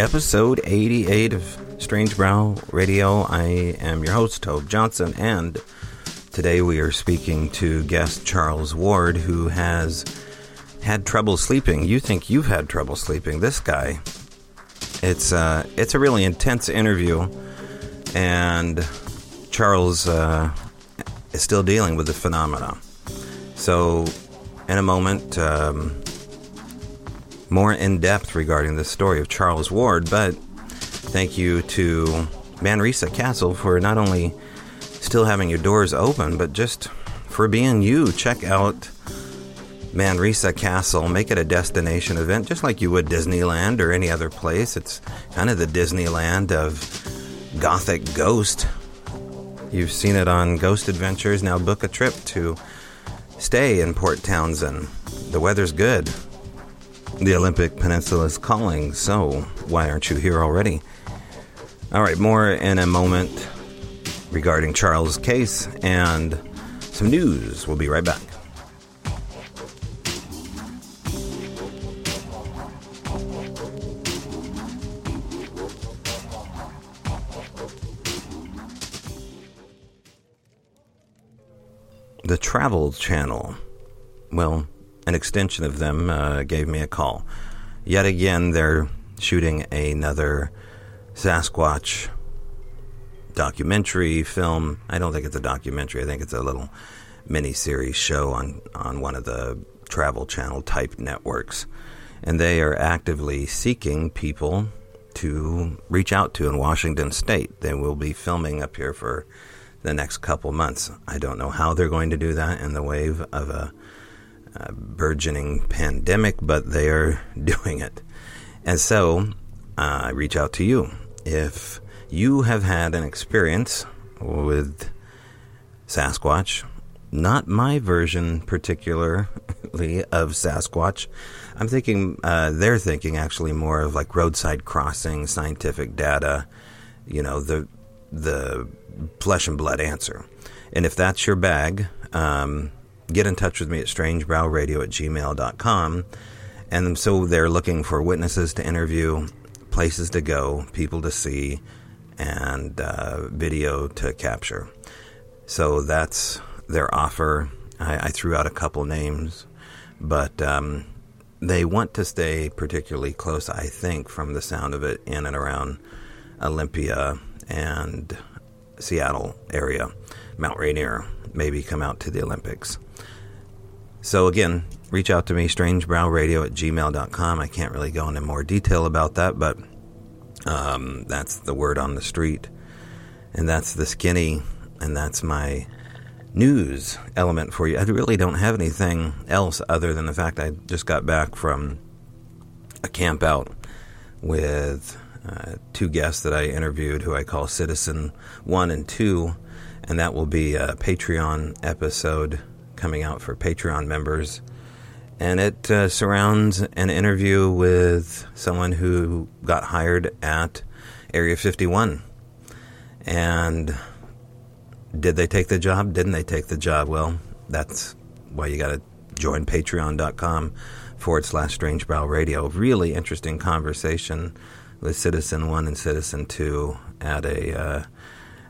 episode 88 of Strange Brow Radio. I am your host, Tobe Johnson, and today we are speaking to guest Charles Ward, who has had trouble sleeping. You think you've had trouble sleeping. This guy, it's, uh, it's a really intense interview, and Charles uh, is still dealing with the phenomena. So, in a moment, um, more in depth regarding the story of Charles Ward, but thank you to Manresa Castle for not only still having your doors open, but just for being you. Check out Manresa Castle, make it a destination event, just like you would Disneyland or any other place. It's kind of the Disneyland of Gothic Ghost. You've seen it on Ghost Adventures. Now book a trip to stay in Port Townsend. The weather's good. The Olympic Peninsula is calling, so why aren't you here already? All right, more in a moment regarding Charles' case and some news. We'll be right back. The Travel Channel. Well, an extension of them uh, gave me a call. Yet again, they're shooting another Sasquatch documentary film. I don't think it's a documentary. I think it's a little mini series show on on one of the Travel Channel type networks, and they are actively seeking people to reach out to in Washington State. They will be filming up here for the next couple months. I don't know how they're going to do that in the wave of a uh, burgeoning pandemic, but they are doing it. And so uh, I reach out to you. If you have had an experience with Sasquatch, not my version particularly of Sasquatch. I'm thinking, uh, they're thinking actually more of like roadside crossing, scientific data, you know, the, the flesh and blood answer. And if that's your bag, um, get in touch with me at strangebrowradio at gmail.com. And so they're looking for witnesses to interview, places to go, people to see, and uh, video to capture. So that's their offer. I, I threw out a couple names, but um, they want to stay particularly close, I think, from the sound of it, in and around Olympia and Seattle area, Mount Rainier, maybe come out to the Olympics. So again, reach out to me, strangebrowradio at gmail.com. I can't really go into more detail about that, but um, that's the word on the street. And that's the skinny, and that's my news element for you. I really don't have anything else other than the fact I just got back from a camp out with uh, two guests that I interviewed who I call Citizen 1 and 2, and that will be a Patreon episode coming out for Patreon members. And it uh, surrounds an interview with someone who got hired at Area 51. And did they take the job? Didn't they take the job? Well, that's why you got to join patreon.com forward slash strange brow radio. Really interesting conversation with Citizen 1 and Citizen 2 at a, uh,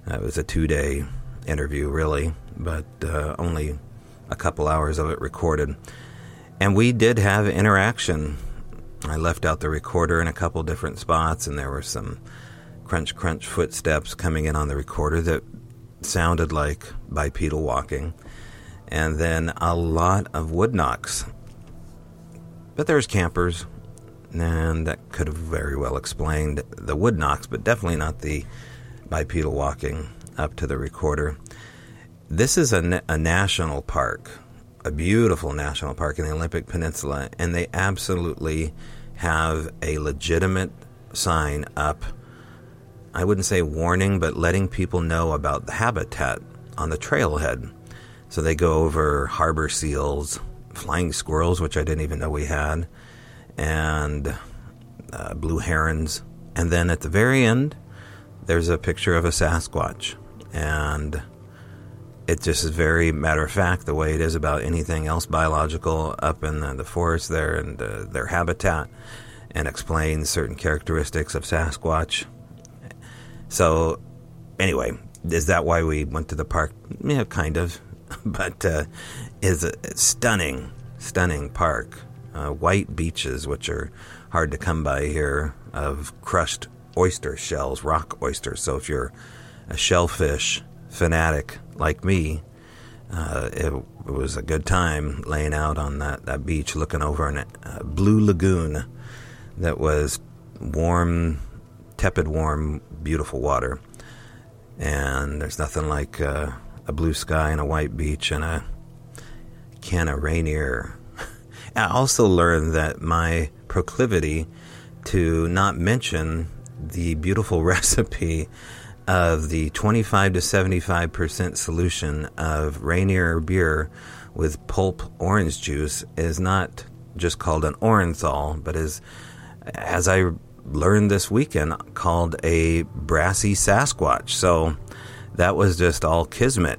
it was a two day interview, really, but uh, only a couple hours of it recorded. And we did have interaction. I left out the recorder in a couple different spots, and there were some crunch, crunch footsteps coming in on the recorder that sounded like bipedal walking. And then a lot of wood knocks. But there's campers, and that could have very well explained the wood knocks, but definitely not the bipedal walking up to the recorder. This is a, a national park, a beautiful national park in the Olympic Peninsula, and they absolutely have a legitimate sign up. I wouldn't say warning, but letting people know about the habitat on the trailhead. So they go over harbor seals, flying squirrels, which I didn't even know we had, and uh, blue herons. And then at the very end, there's a picture of a Sasquatch. And it just is very matter of fact the way it is about anything else biological up in the, the forest there and uh, their habitat. and explains certain characteristics of Sasquatch. So, anyway, is that why we went to the park? Yeah, kind of, but uh, is a stunning, stunning park. Uh, white beaches, which are hard to come by here, of crushed oyster shells, rock oysters. So if you're a shellfish fanatic like me, uh, it, it, was a good time laying out on that, that beach looking over a uh, blue lagoon that was warm, tepid, warm, beautiful water. And there's nothing like uh, a blue sky and a white beach and a can of Rainier. I also learned that my proclivity to not mention the beautiful recipe of the 25 to 75% solution of Rainier beer with pulp orange juice is not just called an Orenthal, but is, as I learned this weekend, called a brassy Sasquatch. So that was just all kismet.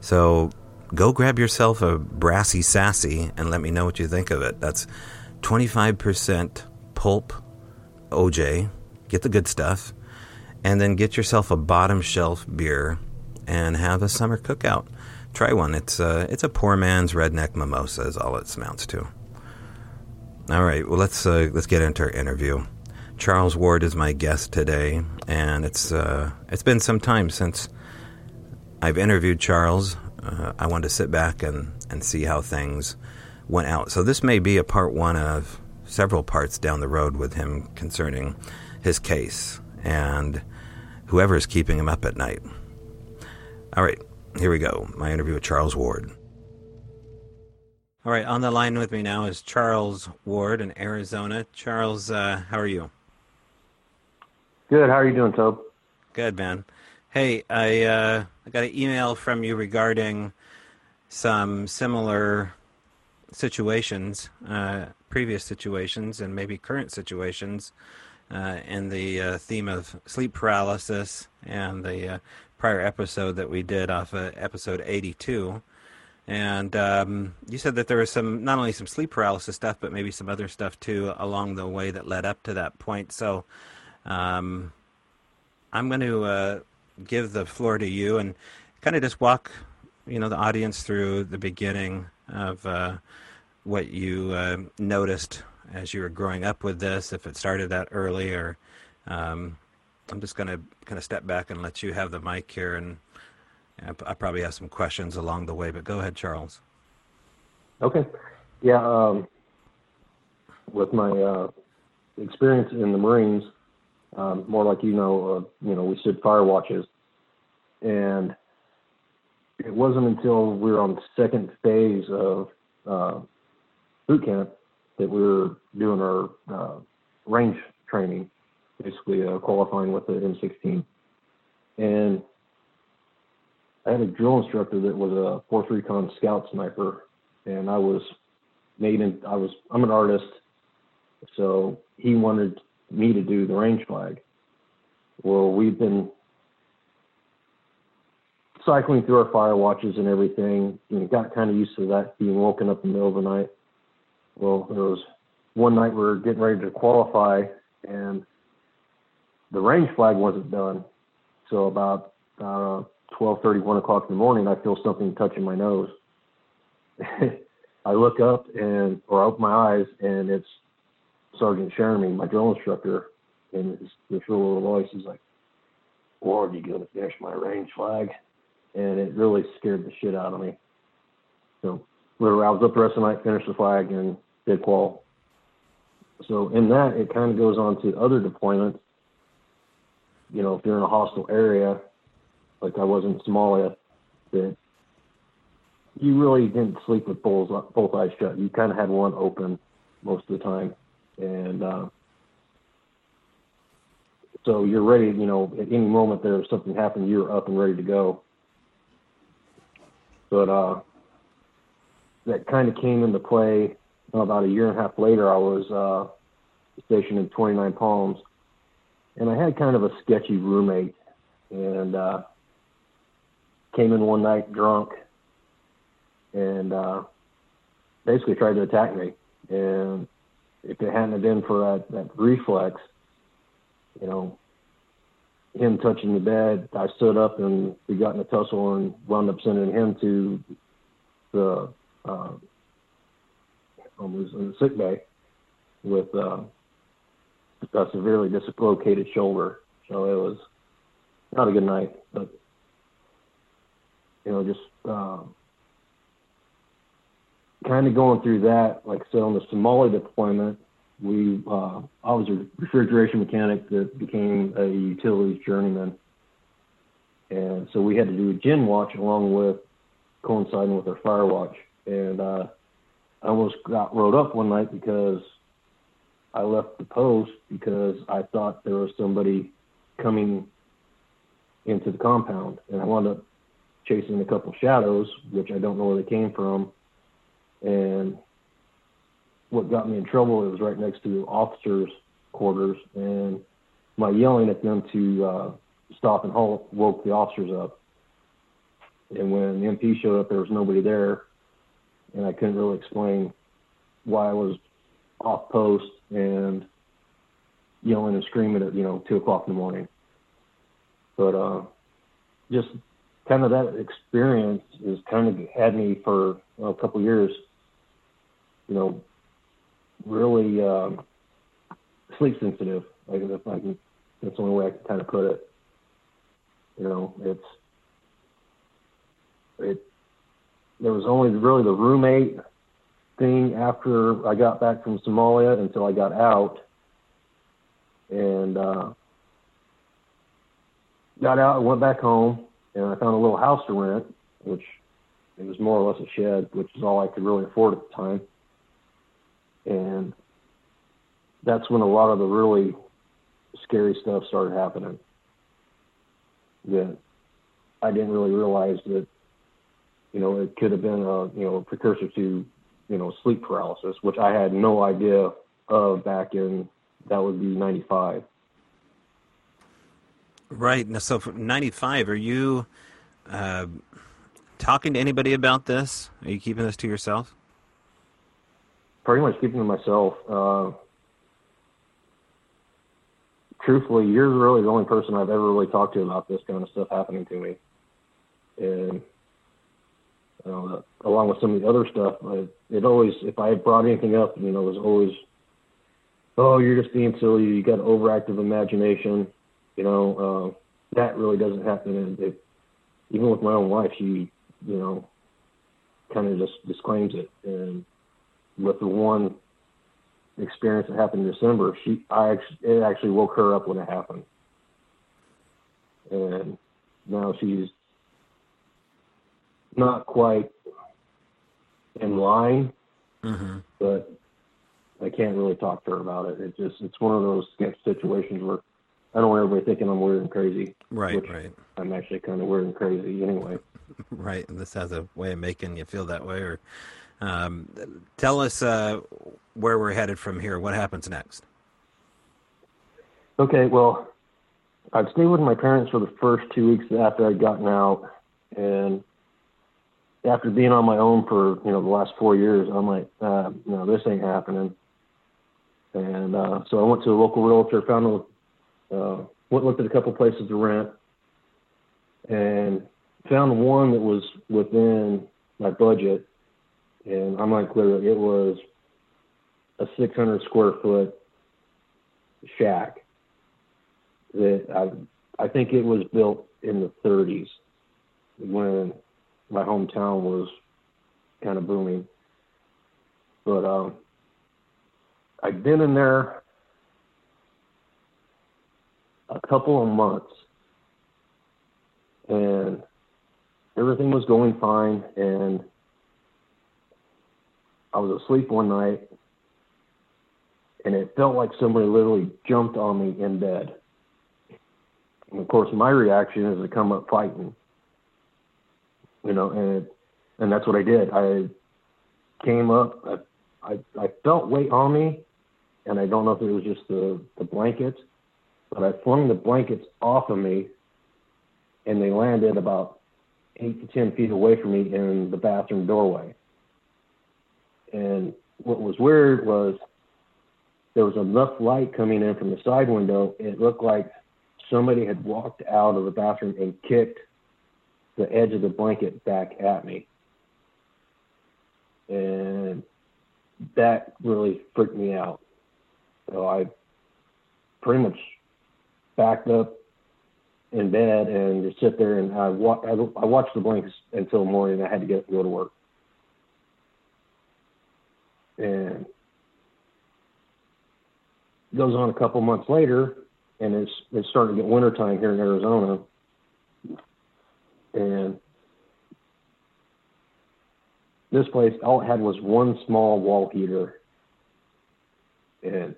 So go grab yourself a brassy sassy and let me know what you think of it. That's 25% pulp OJ, get the good stuff, and then get yourself a bottom shelf beer and have a summer cookout. Try one. It's a, uh, it's a poor man's redneck mimosa is all it amounts to. All right, well let's uh, let's get into our interview. Charles Ward is my guest today, and it's uh, it's been some time since I've interviewed Charles. Uh, I wanted to sit back and, and see how things went out. So this may be a part one of several parts down the road with him concerning his case and whoever is keeping him up at night. All right, here we go. My interview with Charles Ward. All right, on the line with me now is Charles Ward in Arizona. Charles, uh, how are you? Good. How are you doing, Tobe? Good, man. Hey, I uh, I got an email from you regarding some similar situations, uh, previous situations, and maybe current situations, uh, in the uh, theme of sleep paralysis and the uh, prior episode that we did off of episode 82. And um, you said that there was some, not only some sleep paralysis stuff, but maybe some other stuff too along the way that led up to that point. So um, I'm going to uh, give the floor to you and kind of just walk, you know, the audience through the beginning of uh, what you uh, noticed as you were growing up with this, if it started that early, or um, I'm just going to kind of step back and let you have the mic here, and I probably have some questions along the way. But go ahead, Charles. Okay. Yeah. Um, with my uh, experience in the Marines, um, more like you know, uh, you know, we stood fire watches, and it wasn't until we were on the second phase of uh, boot camp that we were doing our uh, range training, basically uh, qualifying with the M16. And I had a drill instructor that was a fourth recon scout sniper, and I was made in. I was I'm an artist, so he wanted me to do the range flag. Well, we've been cycling through our fire watches and everything, know, got kind of used to that being woken up in the middle of the night. Well, there was one night we were getting ready to qualify, and the range flag wasn't done. So about uh, 12:30, 1 o'clock in the morning, I feel something touching my nose. I look up and or I open my eyes, and it's Sergeant Jeremy, my drill instructor, and his, this little voice is like, "Ward, you gonna finish my range flag?" And it really scared the shit out of me. So, literally, I was up the rest of the night, finished the flag, and did qual. So, in that, it kind of goes on to other deployments. You know, if you're in a hostile area, like I was in Somalia, that you really didn't sleep with both both eyes shut. You kind of had one open most of the time and uh, so you're ready. You know, at any moment there, if something happened, you're up and ready to go. But uh, that kind of came into play about a year and a half later. I was uh, stationed in 29 Palms, and I had kind of a sketchy roommate, and uh, came in one night drunk, and uh, basically tried to attack me, and if it hadn't been for that, that reflex, you know, him touching the bed, I stood up and we got in a tussle and wound up sending him to the uh, was in the sick bay with uh, a severely dislocated shoulder. So it was not a good night, but you know, just uh, kind of going through that. Like I said, on the Somalia deployment, we uh, I was a refrigeration mechanic that became a utilities journeyman, and so we had to do a gin watch along with coinciding with our fire watch. And uh, I almost got rode up one night because I left the post because I thought there was somebody coming into the compound, and I wound up chasing a couple shadows, which I don't know where they came from, and what got me in trouble, it was right next to officers' quarters, and my yelling at them to uh, stop and halt woke the officers up. And when the MP showed up, there was nobody there, and I couldn't really explain why I was off post and yelling and screaming at you know two o'clock in the morning. But uh, just kind of that experience has kind of had me for well, a couple years. You know, really um, sleep sensitive. Like if I can, that's the only way I can kind of put it. You know, it's it. There was only really the roommate thing after I got back from Somalia until I got out, and uh, got out and went back home, and I found a little house to rent, which it was more or less a shed, which is all I could really afford at the time. And that's when a lot of the really scary stuff started happening that I didn't really realize that you know it could have been a you know a precursor to you know sleep paralysis which I had no idea of back in that would be 95 right now so 95 are you uh, talking to anybody about this are you keeping this to yourself pretty much keeping to myself. Uh, truthfully, you're really the only person I've ever really talked to about this kind of stuff happening to me. And uh, along with some of the other stuff, I, it always, if I brought anything up, you know, it was always, oh, you're just being silly. You got overactive imagination. You know, uh, that really doesn't happen. And it, even with my own wife, she, you know, kind of just disclaims it. And with the one experience that happened in December, she I actually, it actually woke her up when it happened, and now she's not quite in line, mm-hmm. but I can't really talk to her about it. It just it's one of those situations where I don't want everybody thinking I'm weird and crazy. Right, right. I'm actually kind of weird and crazy anyway. right, and this has a way of making you feel that way, or um, tell us uh, where we're headed from here. What happens next? Okay, well, I'd stayed with my parents for the first two weeks after I'd gotten out, and after being on my own for you know the last four years, I'm like, uh, no, this ain't happening. And uh, so I went to a local realtor, found a, uh, went looked at a couple places to rent, and found one that was within my budget and I'm unclear. It was a 600 square foot shack that I I think it was built in the 30s when my hometown was kind of booming. But um, I'd been in there a couple of months, and everything was going fine, and I was asleep one night and it felt like somebody literally jumped on me in bed. And of course, my reaction is to come up fighting, you know, and and that's what I did. I came up, I, I I felt weight on me, and I don't know if it was just the the blankets, but I flung the blankets off of me, and they landed about eight to ten feet away from me in the bathroom doorway. And what was weird was there was enough light coming in from the side window. It looked like somebody had walked out of the bathroom and kicked the edge of the blanket back at me. And that really freaked me out. So I pretty much backed up in bed and just sit there and I, wa- I, I watched the blankets until morning. I had to get up and go to work. And goes on a couple months later, and it's it's starting to get wintertime here in Arizona, and this place all it had was one small wall heater, and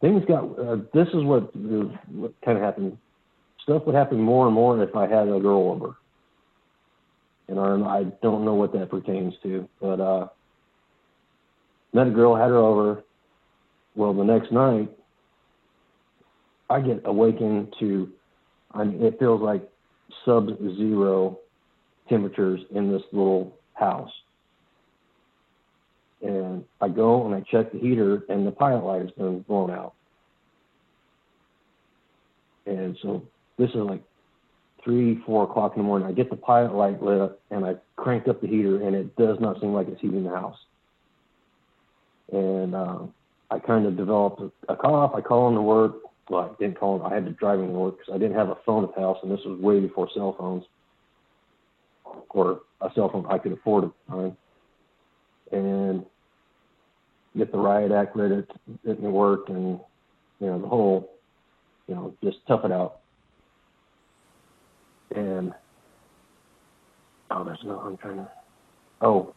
things got. Uh, this is what, what kind of happened. Stuff would happen more and more if I had a girl over, and I, I don't know what that pertains to, but. uh Met a girl, had her over. Well, the next night, I get awakened to, I mean, it feels like sub-zero temperatures in this little house. And I go and I check the heater, and the pilot light has been blown out. And so this is like three, four o'clock in the morning. I get the pilot light lit up, and I crank up the heater, and it does not seem like it's heating the house and uh, I kind of developed a, a cough. I call him to work. I didn't call. I had to drive him to work because I didn't have a phone at the house, and this was way before cell phones or a cell phone I could afford at the time. And get the riot act ready at, at work, and you know the whole, you know, just tough it out. And oh, there's no. I'm trying to. Oh,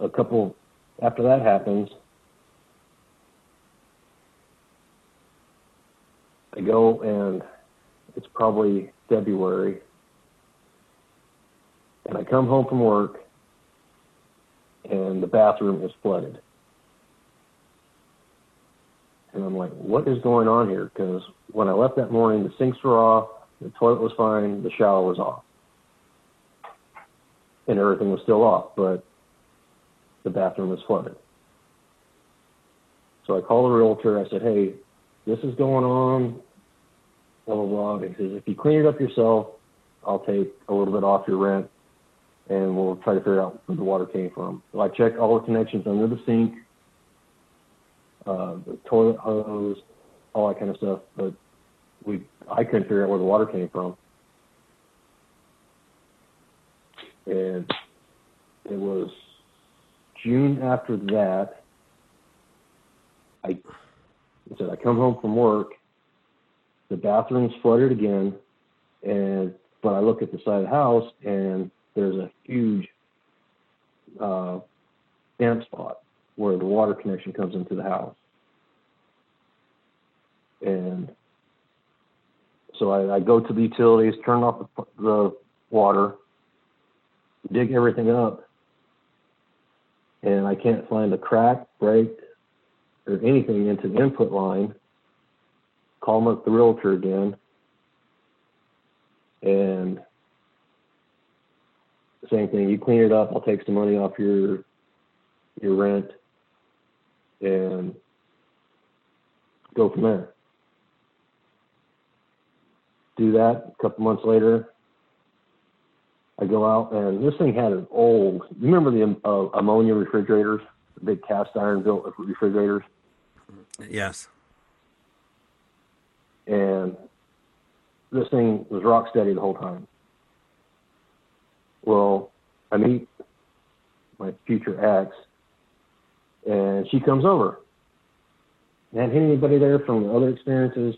a couple after that happens, I go and it's probably February, and I come home from work, and the bathroom is flooded. And I'm like, what is going on here? Because when I left that morning, the sinks were off, the toilet was fine, the shower was off, and everything was still off. But the bathroom was flooded. So I called the realtor. I said, hey, this is going on, blah, blah, blah. He says, if you clean it up yourself, I'll take a little bit off your rent and we'll try to figure out where the water came from. So I checked all the connections under the sink, uh, the toilet hose, all that kind of stuff, but we I couldn't figure out where the water came from. And it was June after that, I, I said I come home from work, the bathroom's flooded again, and but I look at the side of the house and there's a huge uh, damp spot where the water connection comes into the house. And so I, I go to the utilities, turn off the, the water, dig everything up, and I can't find a crack, break, or anything into the input line, call up the realtor again, and same thing. You clean it up, I'll take some money off your your rent, and go from there. Do that. A couple months later, I go out and this thing had an old. You remember the uh, ammonia refrigerators, big cast iron built refrigerators? Yes. And this thing was rock steady the whole time. Well, I meet my future ex, and she comes over. I Hadn't anybody there from other experiences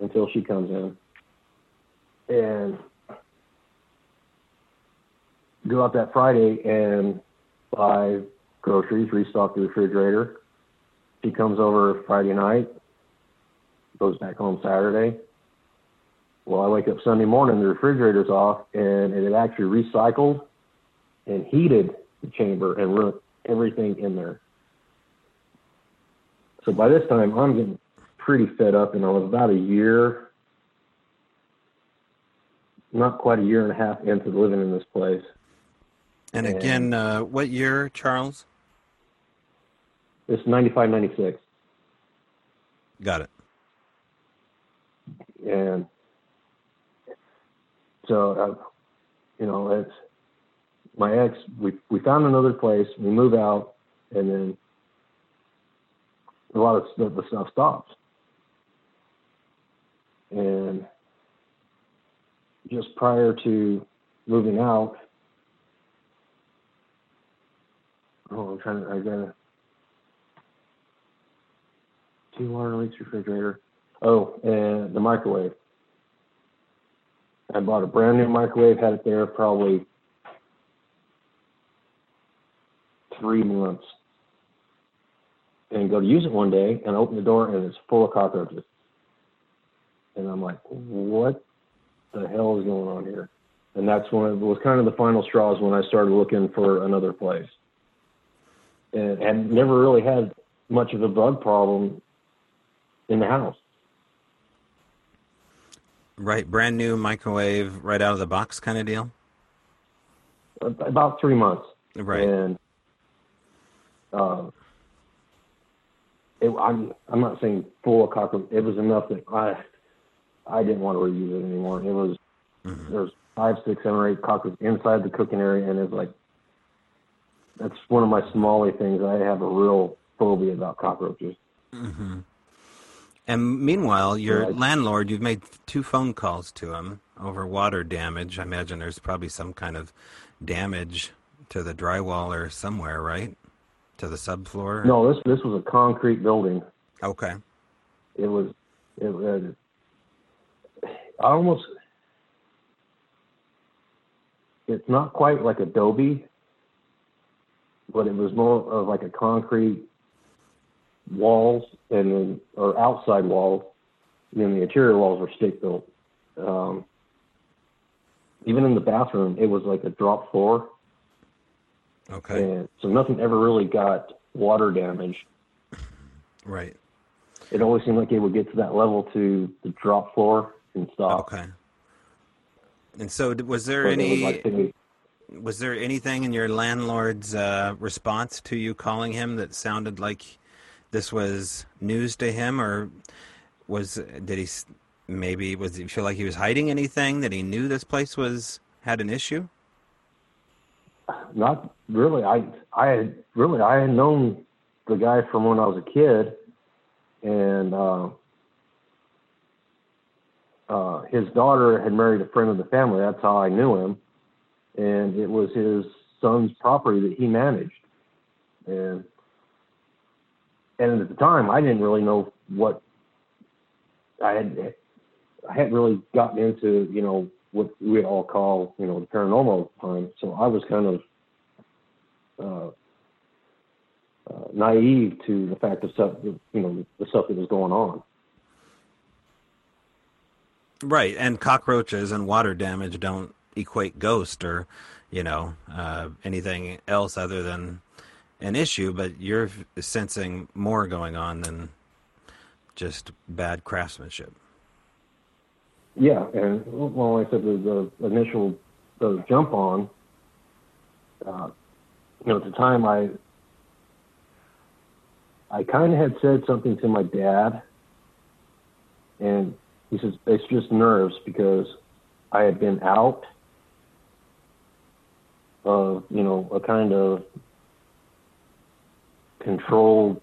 until she comes in. And go out that Friday and buy groceries, restock the refrigerator. She comes over Friday night, goes back home Saturday. Well, I wake up Sunday morning, the refrigerator's off, and it actually recycled and heated the chamber and ruined everything in there. So by this time, I'm getting pretty fed up, and I was about a year, not quite a year and a half into living in this place And again, uh, what year, Charles? It's 95, 96. Got it. And so, uh, you know, it's my ex. We we found another place. We move out, and then a lot of the, the stuff stops. And just prior to moving out, oh, I'm trying to. I gotta two water leaks refrigerator. Oh, and the microwave. I bought a brand new microwave, had it there probably three months. And go to use it one day and open the door and it's full of cockroaches. And I'm like, what the hell is going on here? And that's when it was kind of the final straws when I started looking for another place. And had never really had much of a bug problem in the house. Right, brand new microwave, right out of the box, kind of deal. About three months. Right. And uh, it, I'm I'm not saying full of cockroach. It was enough that I I didn't want to reuse it anymore. It was Mhm. there's five, six, seven, or eight cockroaches inside the cooking area, and it's like that's one of my smally things. I have a real phobia about cockroaches. hmm And meanwhile, your Right. landlord, you've made two phone calls to him over water damage. I imagine there's probably some kind of damage to the drywall or somewhere, right? To the subfloor? No, this this was a concrete building. Okay. It was it was I almost it's not quite like adobe, but it was more of like a concrete walls and then or outside walls. And then the interior walls were stick built. Um, even in the bathroom, it was like a drop floor, Okay. and so nothing ever really got water damage. Right. It always seemed like it would get to that level to the drop floor and stop. Okay. And so, was there But was any like was there anything in your landlord's uh, response to you calling him that sounded like this was news to him, or was did he maybe was he feel like he was hiding anything that he knew this place was had an issue? Not really. I I had really I had known the guy from when I was a kid, and uh, uh, his daughter had married a friend of the family. That's how I knew him, and it was his son's property that he managed, and and at the time I didn't really know what I had. I hadn't really gotten into you know what we all call you know the paranormal at the time, so I was kind of uh, uh, naive to the fact of stuff, you know, the stuff that was going on. Right, and cockroaches and water damage don't equate ghost or you know uh, anything else other than an issue, but you're sensing more going on than just bad craftsmanship. Yeah, and well, like I said, the, the initial the jump on, uh, you know, at the time I, I kind of had said something to my dad, and he says it's just nerves because I had been out of you know a kind of controlled,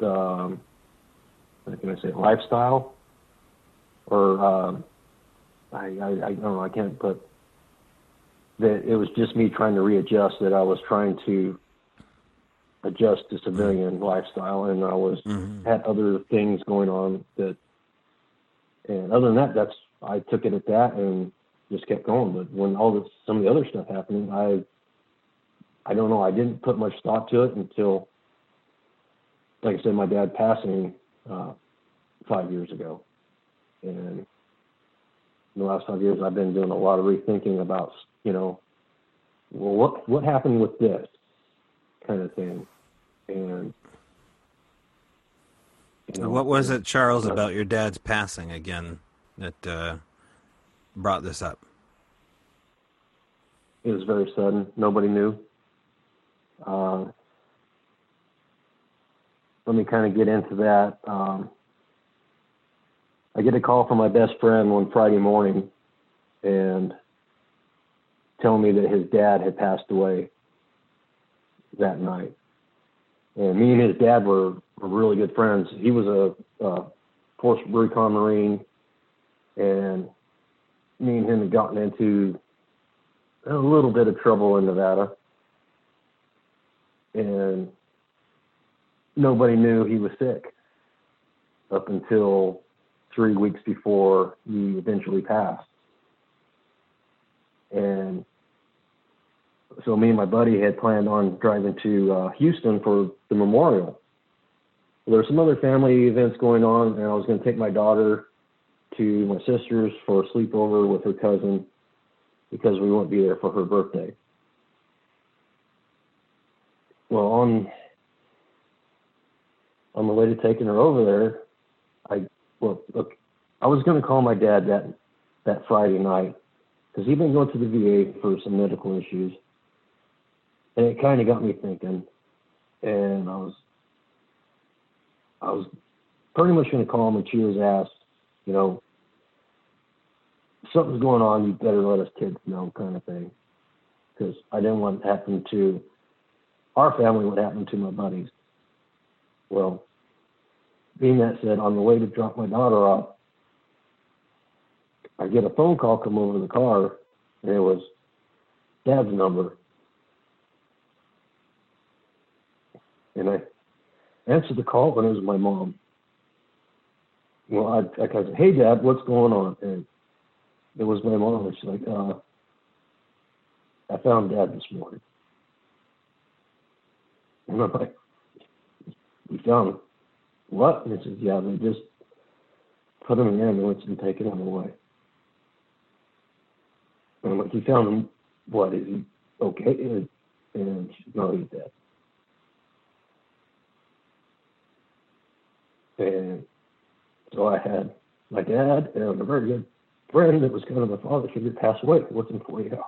um, what can I say, lifestyle or um, I, I, I don't know, I can't put that it was just me trying to readjust that I was trying to adjust to civilian lifestyle and I was Mhm. had other things going on that and other than that that's I took it at that and just kept going. But when all this some of the other stuff happened, I I don't know, I didn't put much thought to it until like I said, my dad passing uh five years ago and in the last five years I've been doing a lot of rethinking about you know well what what happened with this kind of thing and you know, What was it, Charles, uh, about your dad's passing again that uh, brought this up? it was very sudden. Nobody knew. Uh, let me kind of get into that. Um, I get a call from my best friend one Friday morning and telling me that his dad had passed away that night. And me and his dad were, were really good friends. He was a, a Force Recon Marine, and me and him had gotten into a little bit of trouble in Nevada. And nobody knew he was sick up until three weeks before he eventually passed. And so me and my buddy had planned on driving to uh, Houston for the memorial. There were some other family events going on, and I was going to take my daughter to my sister's for a sleepover with her cousin because we won't be there for her birthday. Well, on on the way to taking her over there, I well look, I was going to call my dad that that Friday night because he'd been going to the VA for some medical issues, and it kind of got me thinking, and I was I was pretty much going to call him and chew his ass, you know, something's going on, you better let us kids know, kind of thing. Because I didn't want it to happen to our family, what happened to my buddies. Well, being that said, on the way to drop my daughter off, I get a phone call come over the car, and it was Dad's number. And I answered the call, and it was my mom. Well, I, I said, "Hey, Dad, what's going on?" And it was my mom, and she's like, uh, "I found Dad this morning." And I'm like, "We found? What?" He says, "Yeah, they just put him in the ambulance and taken him away." And like, "You found him? What is he okay?" And, she's no, he's dead. And so I had my dad and a very good friend that was kind of a father figure pass away within 48 hours.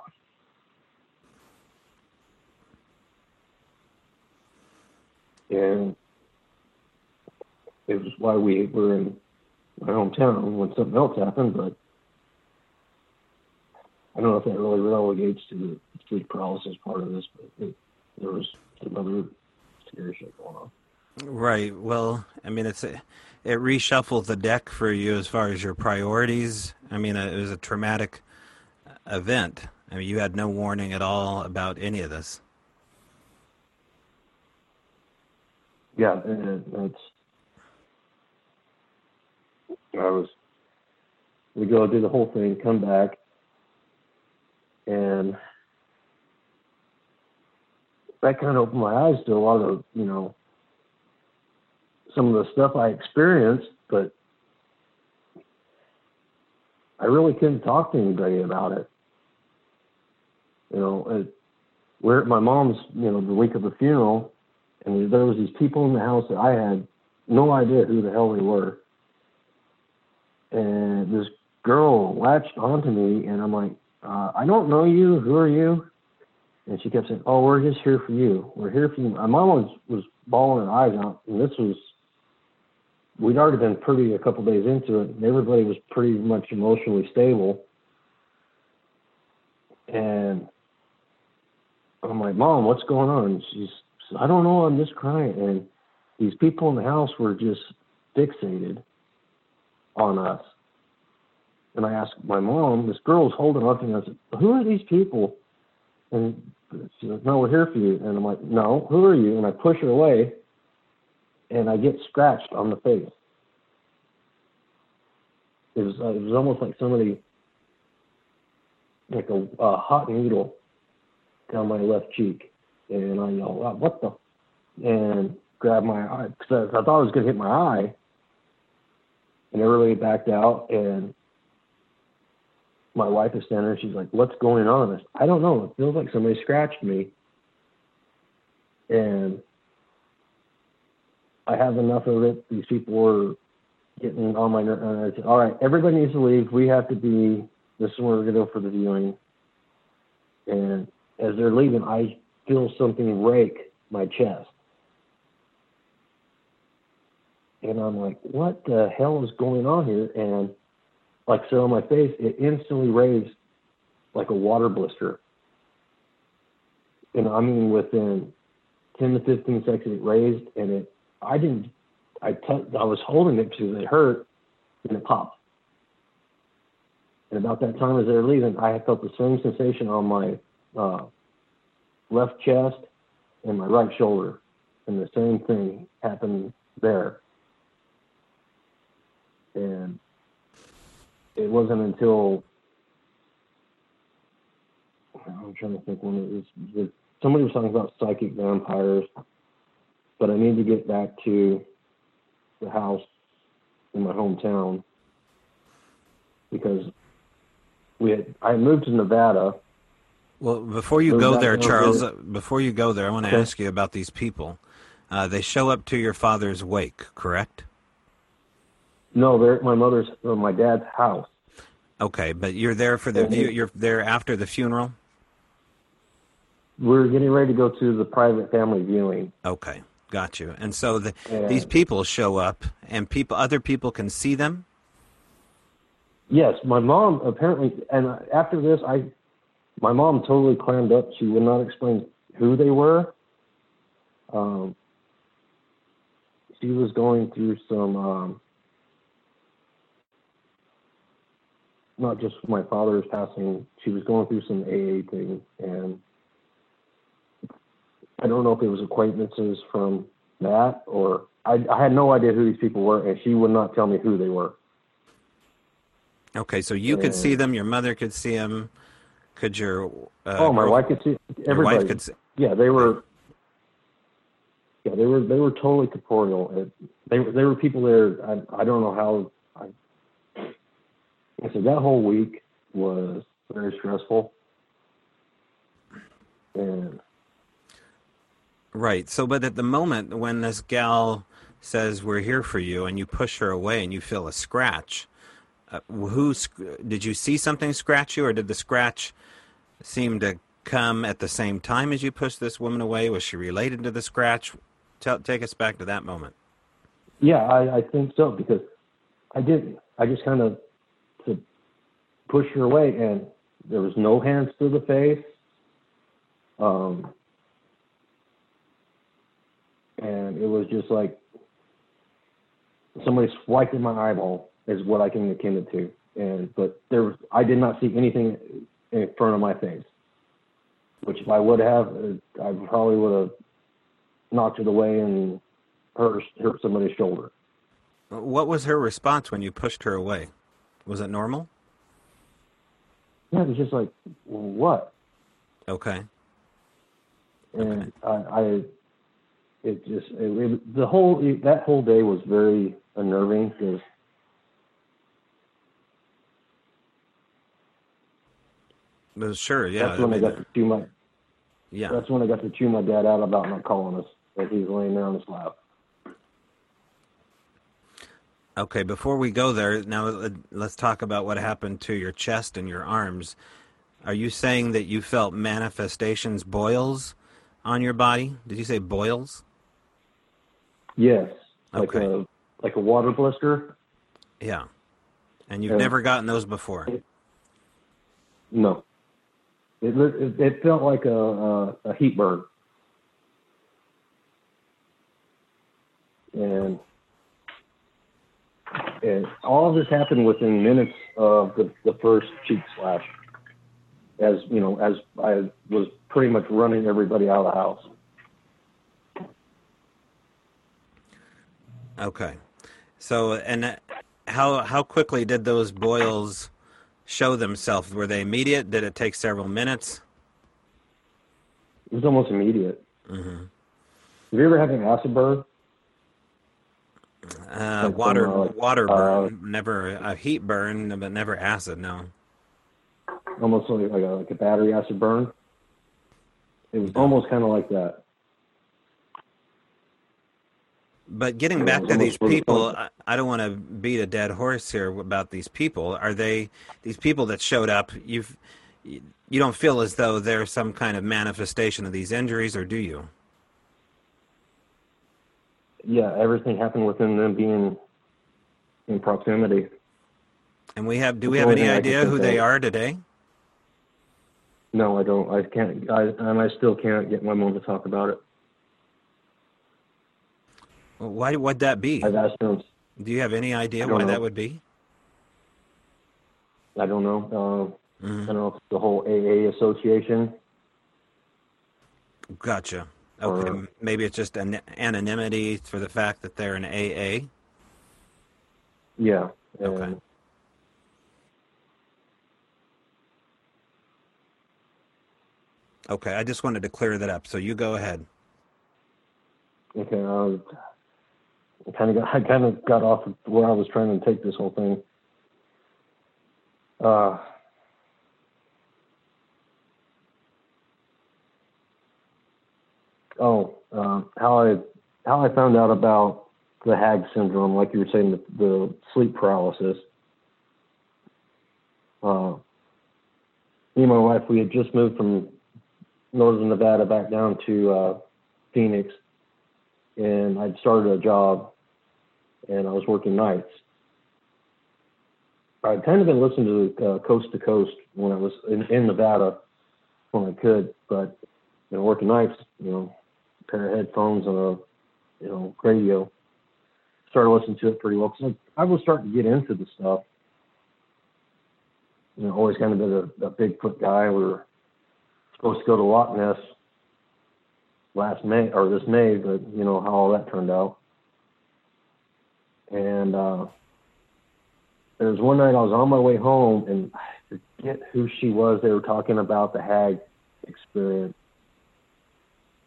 And it was why we were in my hometown when something else happened, but I don't know if that really relegates to the sleep paralysis part of this, but it, there was some other scary shit going on. Right. Well, I mean, it's a, it reshuffles the deck for you as far as your priorities. I mean, it was a traumatic event. I mean, you had no warning at all about any of this. Yeah, and that's. I was. We go do the whole thing, come back, and that kind of opened my eyes to a lot of you know some of the stuff I experienced, but I really couldn't talk to anybody about it. You know, it, we're at my mom's, you know, the week of the funeral, and there was these people in the house that I had no idea who the hell they were. And this girl latched onto me, and I'm like, uh, I don't know you. Who are you? And she kept saying, Oh, we're just here for you. We're here for you. My mom was was bawling her eyes out, and this was we'd already been pretty a couple days into it, and everybody was pretty much emotionally stable. And I'm like, Mom, what's going on? she's, I don't know, I'm just crying. And these people in the house were just fixated on us. And I asked my mom, this girl's holding to me. I said, Who are these people? And she said, No, we're here for you. And I'm like, No, who are you? And I push her away and I get scratched on the face. It was uh, it was almost like somebody like a, a hot needle down my left cheek, and I yell, "What the?" and grab my eye because I, I thought I was going to hit my eye, and everybody backed out, and my wife is standing there. She's like, "What's going on?" I don't know. It feels like somebody scratched me, and I have enough of it. These people were getting on my nerves. And I said, all right, everybody needs to leave. We have to be, this is where we're going to go for the viewing. And as they're leaving, I feel something rake my chest. And I'm like, what the hell is going on here? And like so on my face, it instantly raised like a water blister. And I mean, within 10 to 15 seconds, it raised, and it, I didn't, I, t- I was holding it because it hurt, and it popped. And about that time as they were leaving, I felt the same sensation on my uh, left chest and my right shoulder. And the same thing happened there. And it wasn't until I'm trying to think when it was. Somebody was talking about psychic vampires, but I need to get back to the house in my hometown because we had I moved to Nevada. Well, before you go there, Charles, uh, before you go there, I want to okay. ask you about these people. Uh, they show up to your father's wake, correct? No, they're at my mother's or my dad's house. Okay, but you're there for the view. You're there after the funeral. We're getting ready to go to the private family viewing. Okay, got you. And so the, and these people show up, and people, other people can see them. Yes, my mom apparently, and after this, I, my mom totally clammed up. She would not explain who they were. Um, she was going through some, um, not just my father's passing. She was going through some AA thing, and I don't know if it was acquaintances from that or I, I had no idea who these people were, and she would not tell me who they were. Okay, so you could see them. Your mother could see them. Could your uh, oh, my wife could see. Everybody wife could see. Yeah, they were. Yeah, they were. They were totally corporeal. They they were people there. I I don't know how. I, said that whole week was very stressful, and right. So, but at the moment when this gal says we're here for you, and you push her away, and you feel a scratch uh, who did you see something scratch you, or did the scratch seem to come at the same time as you pushed this woman away? Was she related to the scratch? Tell, take us back to that moment. Yeah, I, I think so because I didn't. I just kind of push her away, and there was no hands to the face. Um, and it was just like somebody swiped in my eyeball is what I can akin it to. And but there, was, I did not see anything in front of my face. Which if I would have, uh, I probably would have knocked it away and hurt hurt somebody's shoulder. What was her response when you pushed her away? Was it normal? Yeah, it was just like, what? Okay. And okay. I, I, it just, it, it, the whole, that whole day was very unnerving because Well, sure, yeah. That's when I, I got to chew my. Yeah. That's when I got to chew my dad out about not calling us as he's laying there on his lap. Okay, before we go there, now uh, let's talk about what happened to your chest and your arms. Are you saying that you felt manifestations, boils on your body? Did you say boils? Yes. Like okay. a like a water blister. Yeah. And you've never gotten those before? No. It, it, it felt like a, a, a heat burn. And and all of this happened within minutes of the, the first cheek slash. As you know, as I was pretty much running everybody out of the house. Okay, so and how how quickly did those boils show themselves? Were they immediate? Did it take several minutes? It was almost immediate. Mm-hmm. Have you ever had an acid burn? Uh, water, uh, water burn. Uh, never a heat burn, but never acid. No. Almost like, like a like a battery acid burn. It was almost kind of like that. But getting back to these people, I don't want to beat a dead horse here about these people. Are they these people that showed up? You've you don't feel as though there's some kind of manifestation of these injuries, or do you? Yeah, everything happened within them being in proximity. And we have, do we have any idea who they are today? No, I don't. I can't. I and I still can't get my mom to talk about it. Well, why would that be? I've asked them. Do you have any idea why know. that would be? I don't know. Uh, Mhm. I don't know if the whole AA association. Gotcha. Okay, Or- maybe it's just an anonymity for the fact that they're an AA. Yeah. Okay. Okay, I just wanted to clear that up. So you go ahead. Okay. I kind of got. I kind of got off of where I was trying to take this whole thing. Uh, oh, uh, how I how I found out about the HAG syndrome, like you were saying, the, the sleep paralysis. Uh, me and my wife, we had just moved from northern Nevada back down to uh, Phoenix, and I'd started a job, and I was working nights. I'd kind of been listening to uh, Coast to Coast when I was in, in Nevada when I could, but you know, working nights, you know, pair of headphones and a you know radio. Started listening to it pretty well because I, was starting to get into the stuff. You know, always kind of been a, a Bigfoot guy. We were supposed to go to Loch Ness last May or this May, but you know how all that turned out. And uh, there was one night I was on my way home, and I forget who she was. They were talking about the Hag experience,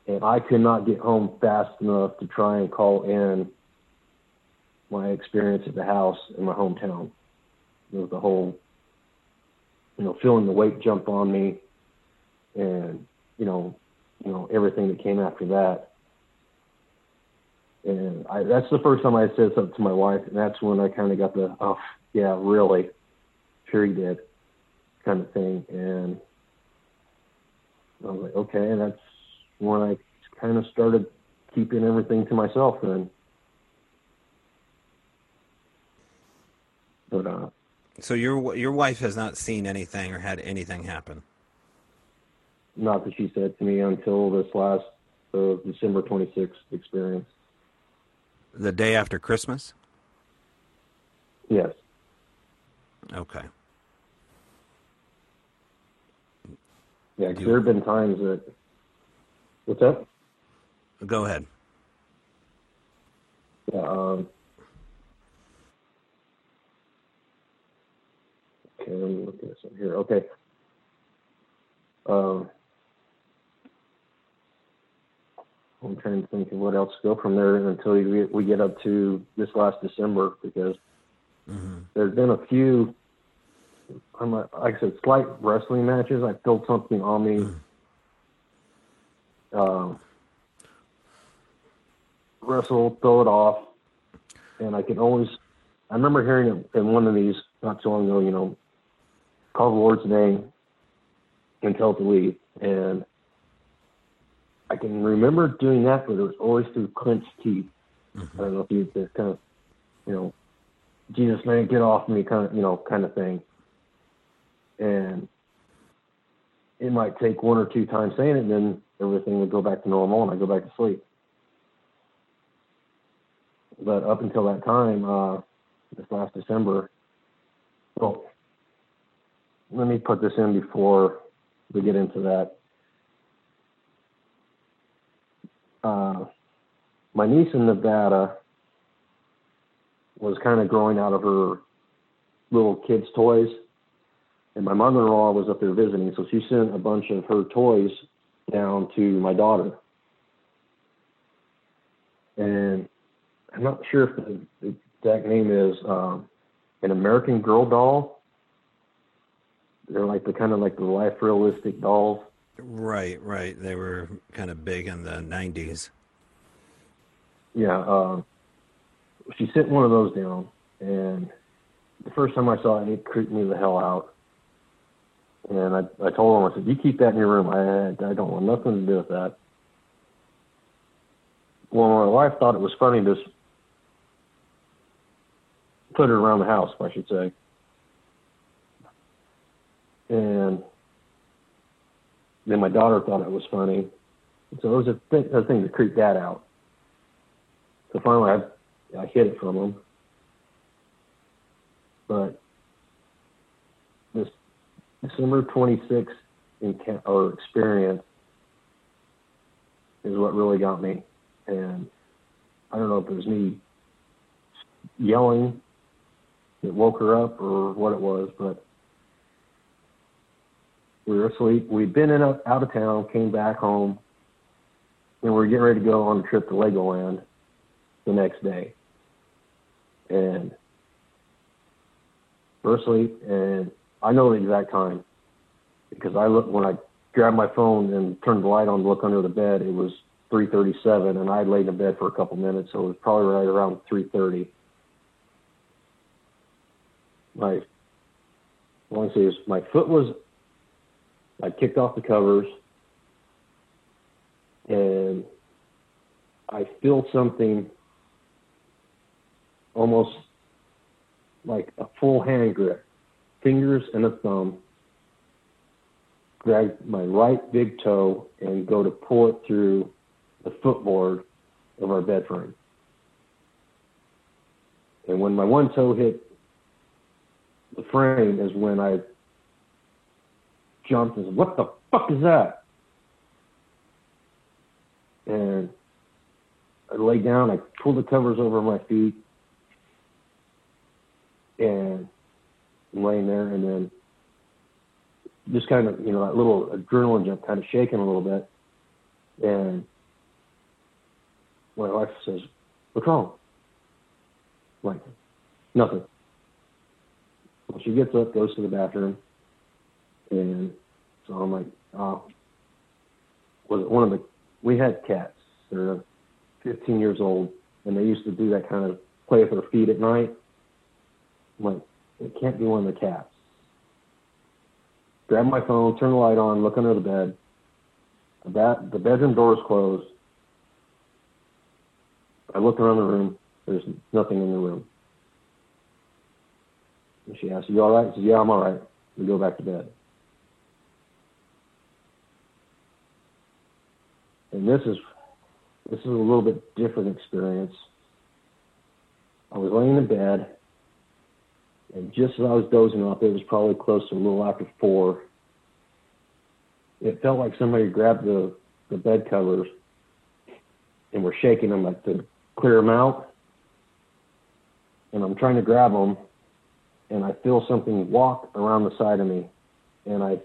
and I could not get home fast enough to try and call in my experience at the house in my hometown. It was the whole, you know, feeling the weight jump on me, and you know, you know everything that came after that. And I, that's the first time I said something to my wife, and that's when I kind of got the, oh, yeah, really, sure he did, kind of thing. And I was like, okay, that's when I kind of started keeping everything to myself then. But uh, So your your wife has not seen anything or had anything happen. not that she said to me until this last uh, December 26th experience. The day after Christmas. Yes. Okay. Yeah, there have been times that. What's up? Go ahead. Yeah. Um, okay, let me look at this one here. Okay. Um, I'm trying to think of what else to go from there until we, we get up to this last December because hmm there's been a few. I'm a, like I said, slight wrestling matches. I felt something on me. Um, wrestle, throw it off, and I can always. I remember hearing it in one of these not too long ago. You know, call the Lord's name and tell it to leave, and I can remember doing that, but it was always through clenched teeth. I don't know if you just kind of, you know, Jesus man, get off me, kind of, you know, kind of thing. And it might take one or two times saying it, and then everything would go back to normal, and I go back to sleep. But up until that time, uh, this last December, well, let me put this in before we get into that. Uh, my niece in Nevada was kind of growing out of her little kids' toys. And my mother in law was up there visiting, so she sent a bunch of her toys down to my daughter. And I'm not sure if the, exact name is um, an American Girl doll. They're like the kind of like the life realistic dolls. Right, right. They were kind of big in the '90s. Yeah, uh, she sent one of those down, and the first time I saw it, it creeped me the hell out. And I, I told him, I said, you keep that in your room. I, I don't want nothing to do with that. Well, my wife thought it was funny to put it around the house, I should say. And then my daughter thought it was funny. So it was a thing, a thing to creep Dad out. So finally, I, I hid it from him. But December 26th enc- or experience is what really got me. And I don't know if it was me yelling that woke her up or what it was, but we were asleep. We'd been in a, out of town, came back home, and we were getting ready to go on a trip to Legoland the next day. And we're asleep, and I know the exact time because I look when I grabbed my phone and turned the light on to look under the bed. It was 3:37, and I would laid in bed for a couple minutes, so it was probably right around 3:30. My, long say is my foot was. I kicked off the covers, and I feel something almost like a full hand grip, fingers and a thumb, grab my right big toe and go to pull it through the footboard of our bed frame. And when my one toe hit the frame is when I jumped and said, What the fuck is that? And I lay down, I pulled the covers over my feet, and laying there, and then just kind of, you know, that little adrenaline jump, kind of shaking a little bit. And my wife says, What's wrong? I'm like, nothing. Well, she gets up, goes to the bathroom, and so I'm like, oh, was it one of the, we had cats. They're 15 years old, and they used to do that kind of play with their feet at night. I'm like, it can't be one of the cats. Grab my phone, turn the light on, look under the bed. The, the bedroom door is closed. I look around the room. There's nothing in the room. And she asks, You all right? Said, Yeah, I'm all right. We go back to bed. And this is this is a little bit different experience. I was laying in bed, and just as I was dozing off, it was probably close to a little after four. It felt like somebody grabbed the, the bed covers and were shaking them like to clear them out. And I'm trying to grab them, and I feel something walk around the side of me, and I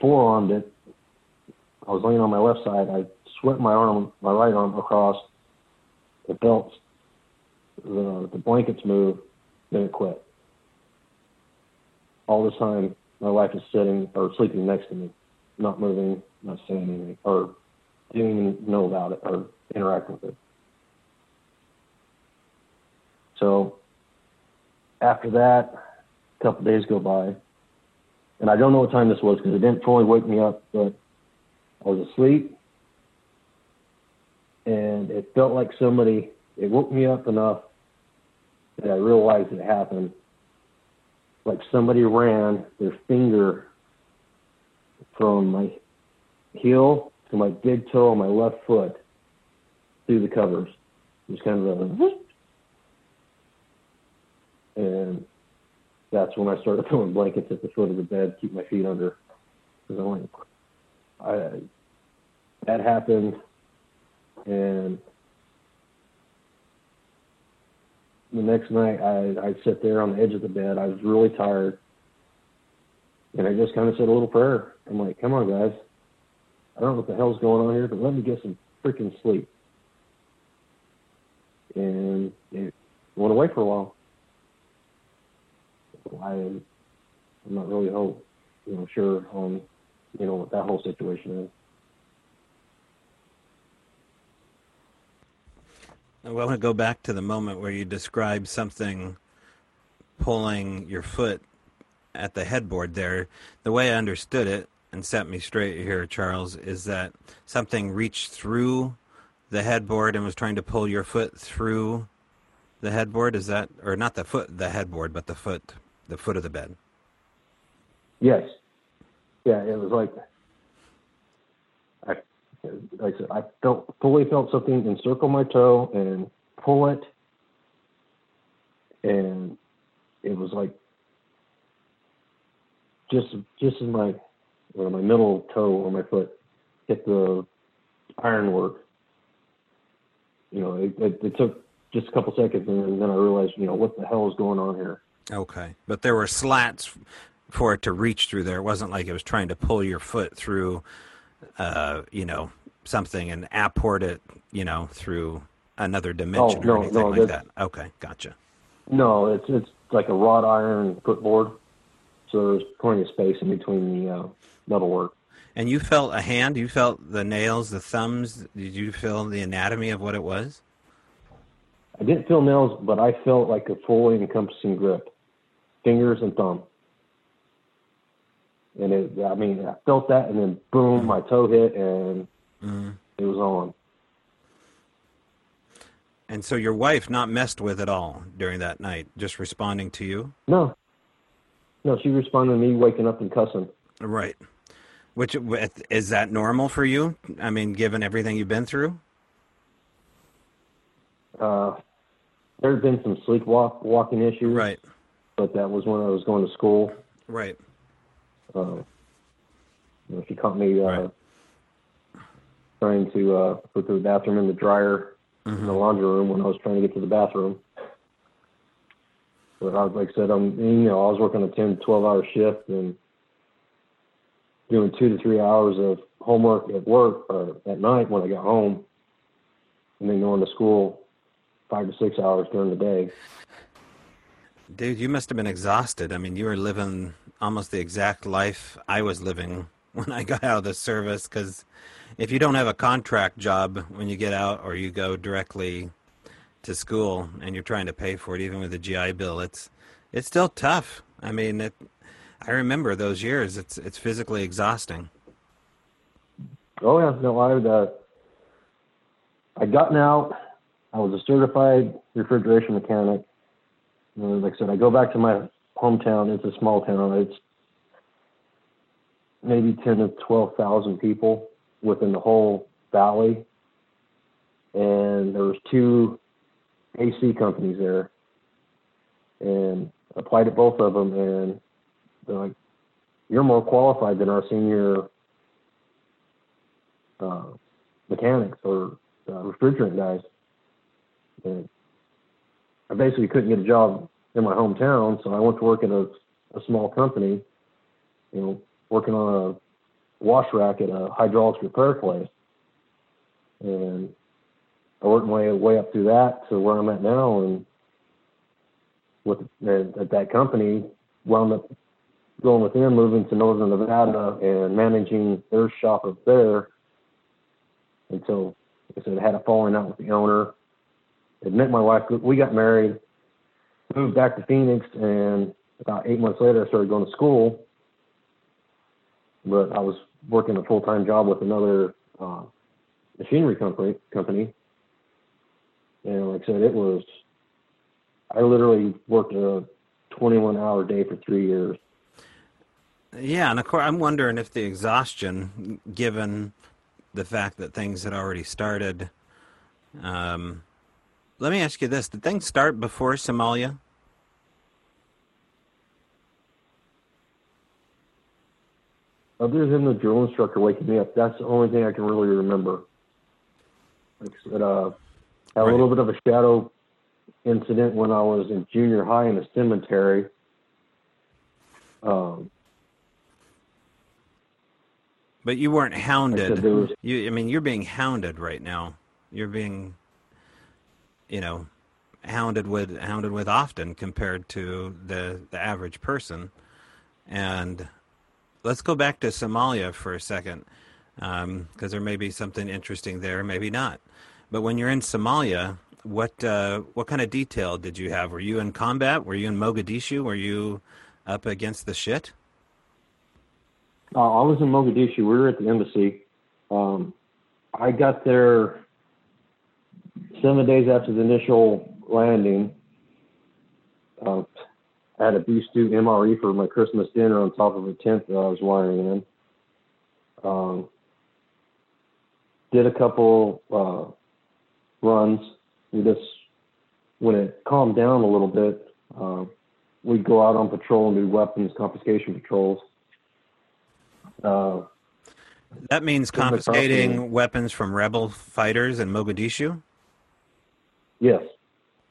forearmed it. I was laying on my left side. I swept my arm, my right arm across. It felt the the blankets move, then it quit. All this time, my wife is sitting or sleeping next to me, not moving, not saying anything, or didn't even know about it or interact with it. So after that, a couple days go by, and I don't know what time this was because it didn't fully wake me up, but I was asleep, and it felt like somebody. It woke me up enough that I realized it happened. Like somebody ran their finger from my heel to my big toe on my left foot through the covers. It was kind of a and that's when I started throwing blankets at the foot of the bed, keep my feet under. Because I'm like, I, that happened, and the next night I I sit there on the edge of the bed. I was really tired, and I just kind of said a little prayer. I'm like, come on, guys. I don't know what the hell's going on here, but let me get some freaking sleep. And it went away for a while. I I'm not really hope, you know, sure on you know what that whole situation is. I want to go back to the moment where you described something pulling your foot at the headboard there. The way I understood it and set me straight here, Charles, is that something reached through the headboard and was trying to pull your foot through the headboard. Is that, or not the foot, the headboard, but the foot, the foot of the bed? Yes. Yeah, it was like I, like I said, I felt fully felt something encircle my toe and pull it, and it was like just just as my my middle toe or my foot hit the ironwork. You know, it, it, it took just a couple seconds, and then I realized, you know, what the hell is going on here. Okay, but there were slats for it to reach through there. It wasn't like it was trying to pull your foot through, uh, you know, something and apport it, you know, through another dimension Oh, no, or anything no, like that. Okay, gotcha. No, it's it's like a wrought iron footboard, so there's plenty of space in between the uh, metalwork. And you felt a hand? You felt the nails, the thumbs? Did you feel the anatomy of what it was? I didn't feel nails, but I felt like a fully encompassing grip, fingers and thumb. And it, I mean, I felt that, and then boom, my toe hit, and Mm. it was on. And so your wife not messed with at all during that night, just responding to you? No, no, she responded to me waking up and cussing. Right. Which is that normal for you? I mean, given everything you've been through? Uh, there had been some sleepwalk walking issues, Right. but that was when I was going to school. Right. Uh, you know, she caught me uh, Right. trying to uh, put the bathroom in the dryer in the laundry room when I was trying to get to the bathroom. But I was, like I said, I'm, you know, I was working a 10, 12 hour shift and doing two to three hours of homework at work or at night when I got home, and then going to school five to six hours during the day. Dude, you must have been exhausted. I mean, you were living almost the exact life I was living when I got out of the service. Because if you don't have a contract job when you get out, or you go directly to school and you're trying to pay for it, even with the GI Bill, it's it's still tough. I mean, it, I remember those years. It's it's physically exhausting. Oh yeah, no, I uh, I'd gotten out. I was a certified refrigeration mechanic. And like I said, I go back to my hometown. It's a small town. It's maybe ten to twelve thousand people within the whole valley, and there was two AC companies there, and applied at both of them, and they're like, "You're more qualified than our senior uh, mechanics or uh, refrigerant guys. And I basically couldn't get a job in my hometown, so I went to work at a, a small company, you know, working on a wash rack at a hydraulics repair place. And I worked my way up through that to where I'm at now, and with at, at that company, wound up going with them, moving to Northern Nevada and managing their shop up there until I said, I had a falling out with the owner. Had met my wife. We got married, moved back to Phoenix, and about eight months later, I started going to school. But I was working a full time job with another uh, machinery company. Company, and like I said, it was. I literally worked a 21 hour day for three years. Yeah, and of course, I'm wondering if the exhaustion, given the fact that things had already started. Um, let me ask you this: Did things start before Somalia? Other than the drill instructor waking me up, that's the only thing I can really remember. Like I said, uh, had a little bit of a shadow incident when I was in junior high in a cemetery. Um, But you weren't hounded. there was You, I mean, you're being hounded right now. You're being, you know, hounded with hounded with often compared to the the average person. And let's go back to Somalia for a second, because there may be something interesting there, maybe not. But when you're in Somalia, what uh, what kind of detail did you have? Were you in combat? Were you in Mogadishu? Were you up against the shit? Uh, I was in Mogadishu. We were at the embassy. Um, I got there seven days after the initial landing. Uh, I had a beef stew MRE for my Christmas dinner on top of a tent that I was wiring in. Um, did a couple uh, runs. We just when it calmed down a little bit, uh, we'd go out on patrol and do weapons confiscation patrols. Uh, that means confiscating weapons from rebel fighters in Mogadishu. Yes.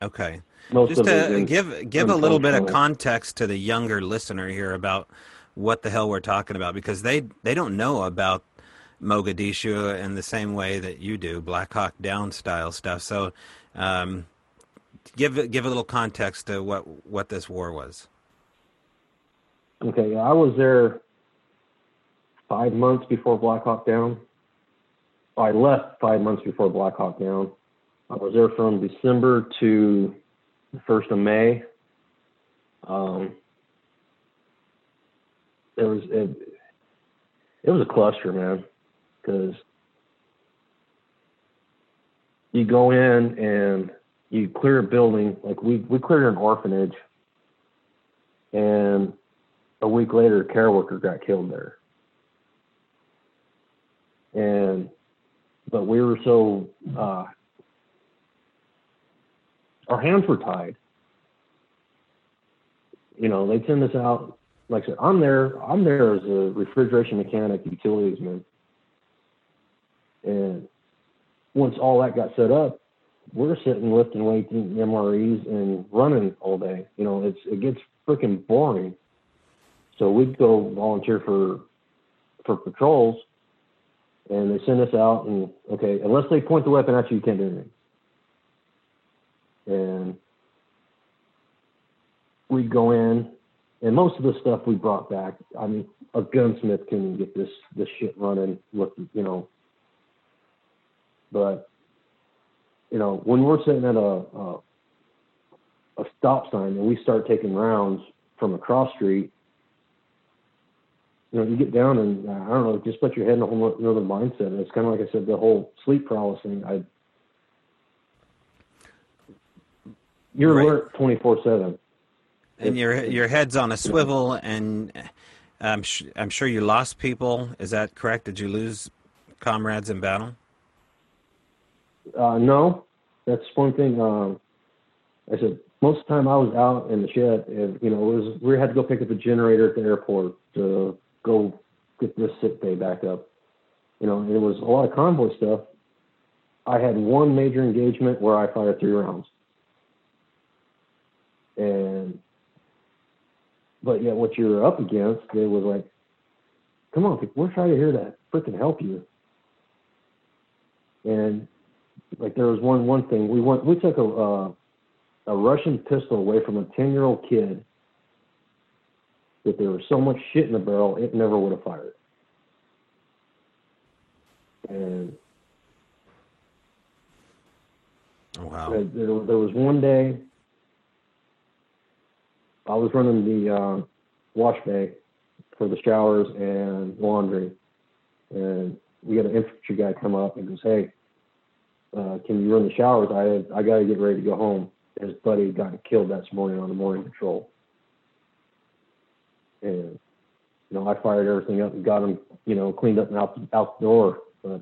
Okay. Most Just to give give a little bit of context to the younger listener here about what the hell we're talking about because they they don't know about Mogadishu in the same way that you do, Black Hawk Down style stuff. So, um, give give a little context to what what this war was. Okay, I was there five months before Black Hawk Down. I left five months before Black Hawk Down. I was there from December to the first of May. Um, it was it, it was a cluster, man, because you go in and you clear a building like we we cleared an orphanage, and a week later, a care worker got killed there, and but we were so uh, our hands were tied. You know, they send us out. Like I said, I'm there. I'm there as a refrigeration mechanic, utilities man. And once all that got set up, we're sitting lifting weights and MREs and running all day. You know, it's it gets freaking boring. So we'd go volunteer for for patrols, and they send us out and okay, unless they point the weapon at you, you can't do anything and we'd go in, and most of the stuff we brought back. I mean, a gunsmith can get this this shit running with you know. But you know, when we're sitting at a a, a stop sign and we start taking rounds from a cross street, you know, you get down and I don't know, just put your head in a whole another mindset. It's kind of like I said, the whole sleep paralysis thing. I You're right. alert twenty four seven. And your your head's on a swivel, and I'm sh- I'm sure you lost people. Is that correct? Did you lose comrades in battle? Uh, no, that's one thing. Um, I said most of the time I was out in the shed, and you know, it was we had to go pick up a generator at the airport to go get this sick bay back up. You know, it was a lot of convoy stuff. I had one major engagement where I fired three rounds. And but yet what you're up against, they was like, come on, we're trying to hear that freaking help you. And like there was one one thing we went we took a uh, a Russian pistol away from a ten year old kid that there was so much shit in the barrel it never would have fired. And oh, wow. There, there was one day I was running the uh, wash bay for the showers and laundry, and we had an infantry guy come up and goes, "Hey, uh, can you run the showers? I I got to get ready to go home." His buddy got killed that morning on the morning patrol, and you know I fired everything up and got him, you know, cleaned up and out out the door. But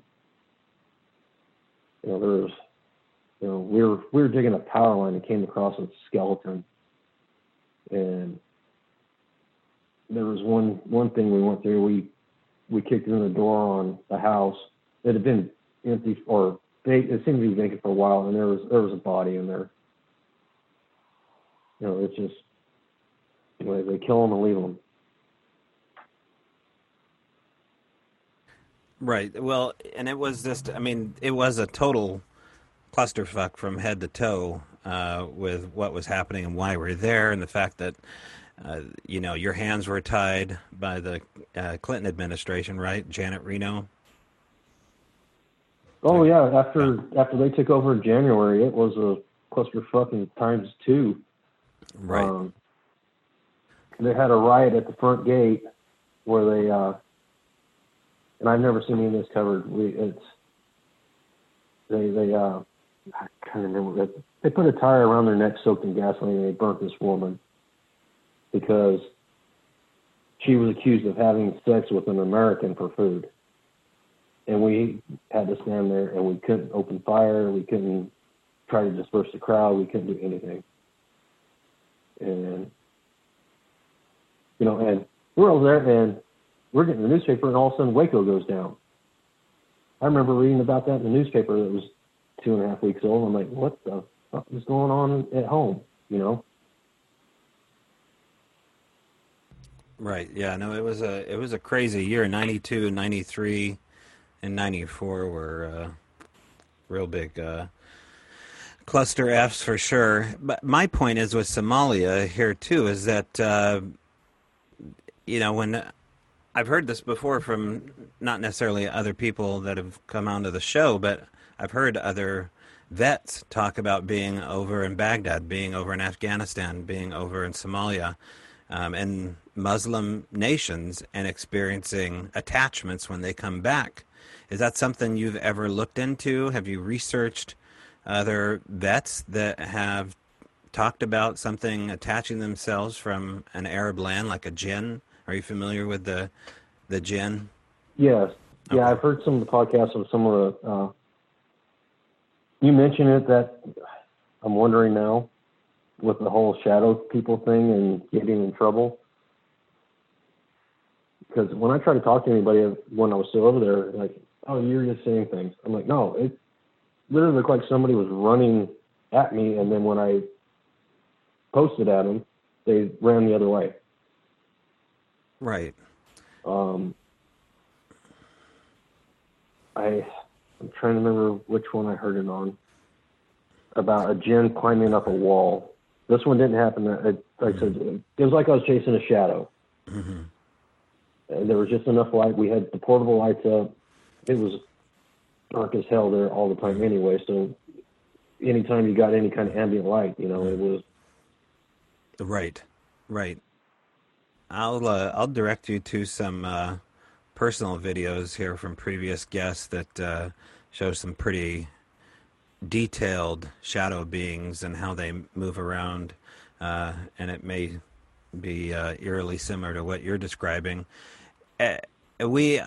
you know there was, you know, we were we were digging a power line and came across a skeleton and there was one one thing we went through. We we kicked in the door on the house. that had been empty or it seemed to be vacant for a while, and there was there was a body in there. You know, it's just you know, they kill them and leave them. Right. Well, and it was just, I mean, it was a total clusterfuck from head to toe uh, with what was happening and why we're there, and the fact that uh, you know your hands were tied by the uh, Clinton administration, right? Janet Reno. Oh yeah, after after they took over in January, it was a clusterfuck in times two. Right. Um, they had a riot at the front gate where they uh, and I've never seen any of this covered. We it's they they uh I can't remember that they put a tire around their neck soaked in gasoline and they burnt this woman because she was accused of having sex with an American for food. And we had to stand there and we couldn't open fire, we couldn't try to disperse the crowd, we couldn't do anything. And you know, and we're over there and we're getting the newspaper and all of a sudden Waco goes down. I remember reading about that in the newspaper that was two and a half weeks old. I'm like, what the is going on at home? You know? Right. Yeah. No. It was a it was a crazy year. Ninety two, ninety three, and ninety four were uh, real big uh, cluster Fs for sure. But my point is with Somalia here too is that uh, you know when I've heard this before from not necessarily other people that have come onto the show, but I've heard other vets talk about being over in Baghdad, being over in Afghanistan, being over in Somalia, um, and Muslim nations, and experiencing attachments when they come back. Is that something you've ever looked into? Have you researched other vets that have talked about something attaching themselves from an Arab land, like a jinn? Are you familiar with the the jinn? Yes. Yeah, okay. I've heard some of the podcasts of some of the uh, you mentioned it that I'm wondering now with the whole shadow people thing and getting in trouble. Because when I try to talk to anybody when I was still over there, like, oh, you're just saying things. I'm like, no, it literally looked like somebody was running at me, and then when I posted at them, they ran the other way. Right. Um, I I'm trying to remember which one I heard it on about a jinn climbing up a wall. This one didn't happen. It, like I said, it was like I was chasing a shadow. Mm-hmm. And there was just enough light. We had the portable lights up. It was dark as hell there all the time anyway. So anytime you got any kind of ambient light, you know, it was right, right. I'll uh, I'll direct you to some uh, personal videos here from previous guests that uh, show some pretty detailed shadow beings and how they move around, uh, and it may be uh, eerily similar to what you're describing. Uh, we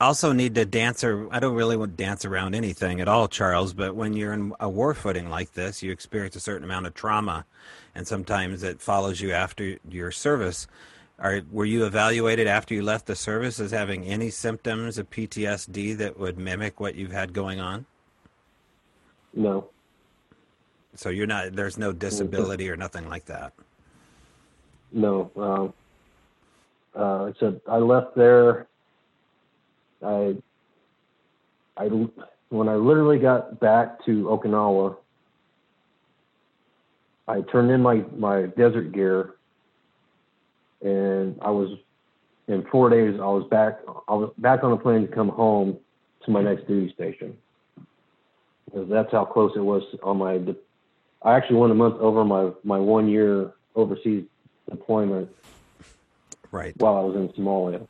also need to dance. Or I don't really want to dance around anything at all, Charles. But when you're in a war footing like this, you experience a certain amount of trauma, and sometimes it follows you after your service. Are, were you evaluated after you left the service as having any symptoms of PTSD that would mimic what you've had going on? No. So you're not. There's no disability or nothing like that. No. Um, uh, I said I left there. I, I, when I literally got back to Okinawa, I turned in my my desert gear and I was in four days. I was back. I was back on the plane to come home to my next duty station because that's how close it was on my. I actually went a month over my my one year overseas deployment. Right. While I was in Somalia.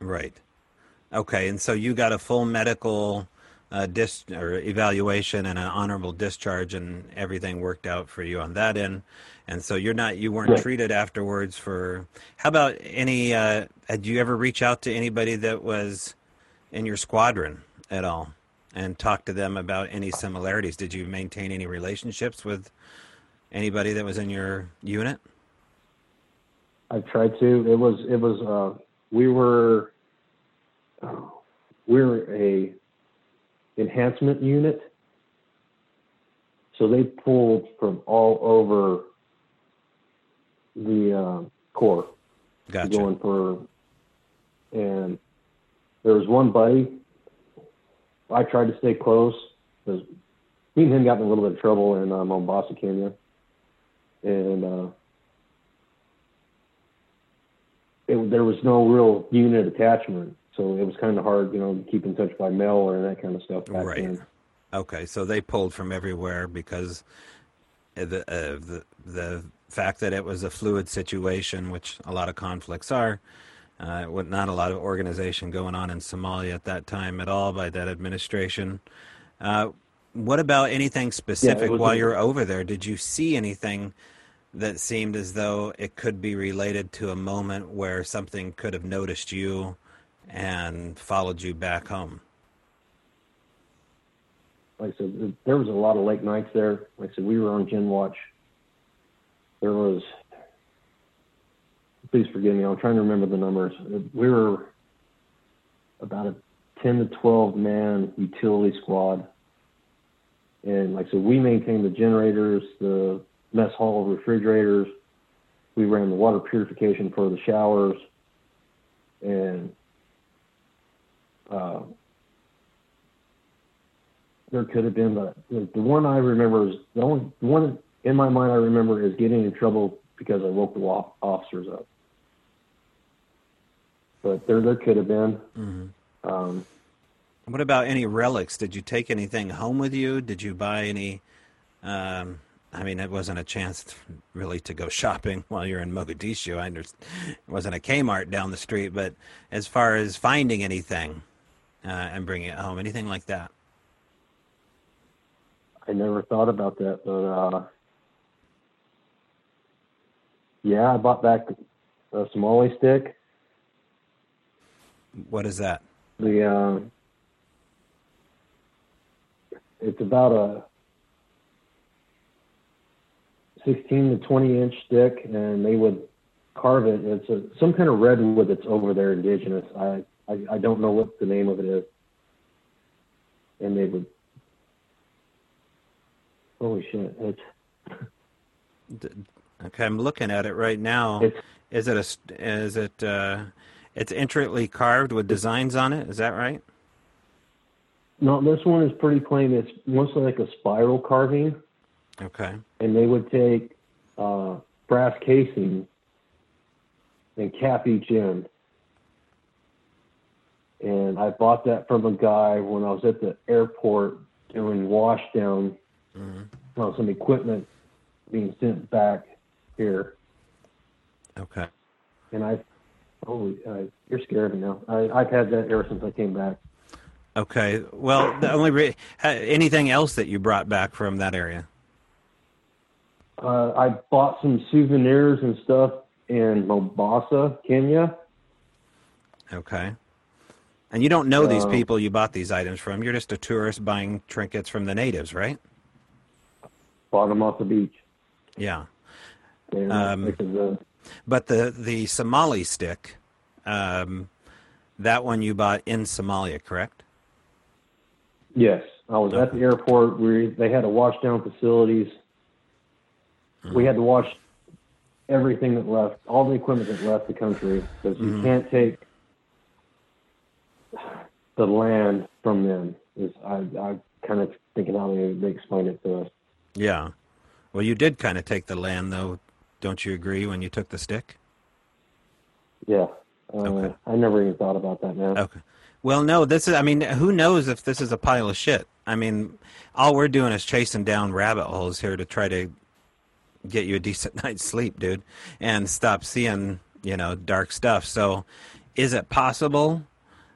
Right. Okay, and so you got a full medical uh, dis or evaluation and an honorable discharge, and everything worked out for you on that end. And so you're not you weren't yeah. treated afterwards for. How about any? Uh, had you ever reach out to anybody that was in your squadron at all and talk to them about any similarities? Did you maintain any relationships with anybody that was in your unit? I tried to. It was it was uh, we were uh, we were a enhancement unit. So they pulled from all over the uh, Corps. Gotcha. Going for, and there was one buddy. I tried to stay close because me and him got in a little bit of trouble in uh, Mombasa, Kenya, and uh, it, there was no real unit attachment. So it was kind of hard, you know, to keep in touch by mail or that kind of stuff back right. then. Okay, so they pulled from everywhere because the uh, the the fact that it was a fluid situation, which a lot of conflicts are. Uh, with not a lot of organization going on in Somalia at that time at all by that administration. Uh, what about anything specific was while a- you were over there? Did you see anything that seemed as though it could be related to a moment where something could have noticed you and followed you back home? like I said, there was a lot of late nights there. Like I said, we were on Gin Watch. There was, please forgive me, I'm trying to remember the numbers. We were about a 10 to 12 man utility squad. And like I said, we maintained the generators, the mess hall refrigerators. We ran the water purification for the showers. And uh, there could have been, but the, the one I remember is the only the one in my mind I remember is getting in trouble because I woke the wa- officers up. But there, there could have been. Um, What about any relics? Did you take anything home with you? Did you buy any? Um, I mean, it wasn't a chance really to go shopping while you're in Mogadishu. I understand it wasn't a Kmart down the street, but as far as finding anything uh, and bringing it home, anything like that? I never thought about that, but uh, yeah, I bought back a Somali stick. What is that? The uh, it's about a 16 to 20 inch stick, and they would carve it. It's a, some kind of redwood that's over there, indigenous. I, I I don't know what the name of it is, and they would. Holy shit! It's Okay, I'm looking at it right now. It's- Is it a? Is it? Uh, it's intricately carved with designs on it. Is that right? no. This one is pretty plain. It's mostly like a spiral carving. Okay. and they would take uh, brass casing and cap each end. And I bought that from a guy when I was at the airport doing wash down on some equipment being sent back here. Okay. And I, holy, uh, you're scared me now. I, I've had that ever since I came back. Okay. Well, the only re- anything else that you brought back from that area? Uh, I bought some souvenirs and stuff in Mombasa, Kenya. Okay. And you don't know these Uh, people you bought these items from. You're just a tourist buying trinkets from the natives, right? Bought them off the beach. Yeah. Um, But the the Somali stick, um, that one you bought in Somalia, correct? Yes, I was at the airport. We they had to wash down facilities. We had to wash everything that left, all the equipment that left the country, because you can't take the land from them. Is I I kind of thinking how they they explained it to us. Yeah. Well, you did kind of take the land, though. Don't you agree? When you took the stick. Yeah, uh, Okay. I never even thought about that, man. Okay. Well, no, this is, I mean, who knows if this is a pile of shit? I mean, all we're doing is chasing down rabbit holes here to try to get you a decent night's sleep, dude, and stop seeing, you know, dark stuff. So, is it possible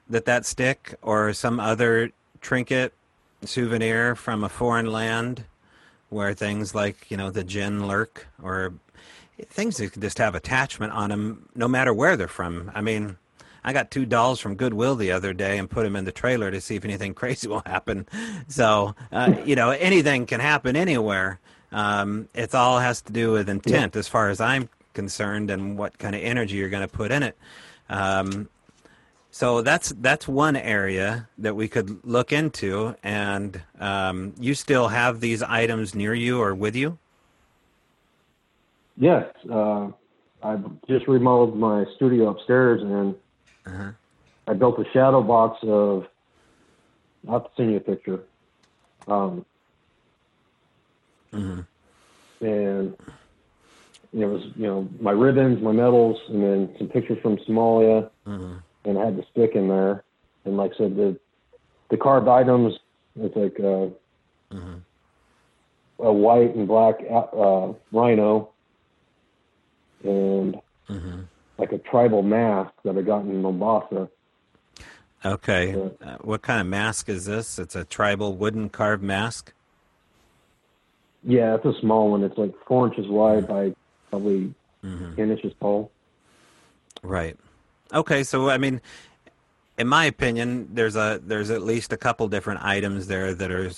that that stick or some other trinket, souvenir from a foreign land where things like, you know, the jinn lurk or things that just have attachment on them no matter where they're from? I mean, I got two dolls from Goodwill the other day and put them in the trailer to see if anything crazy will happen. So, uh, you know, anything can happen anywhere. Um, it all has to do with intent, as far as I'm concerned, and what kind of energy you're going to put in it. Um, so that's that's one area that we could look into. And um, you still have these items near you or with you? Yes, uh, I just remodeled my studio upstairs, and Uh-huh. I built a shadow box of. I'll have to send you a picture. Um, And it was, you know, my ribbons, my medals, and then some pictures from Somalia, and I had the stick in there. And like I said, the the carved items, it's like uh, a white and black uh, rhino and Mm-hmm. like a tribal mask that I got in Mombasa. Okay. Uh, what kind of mask is this? It's a tribal wooden carved mask. Yeah, it's a small one. It's like four inches wide by probably Mm-hmm. ten inches tall. Right. Okay. So I mean, in my opinion, there's a there's at least a couple different items there that are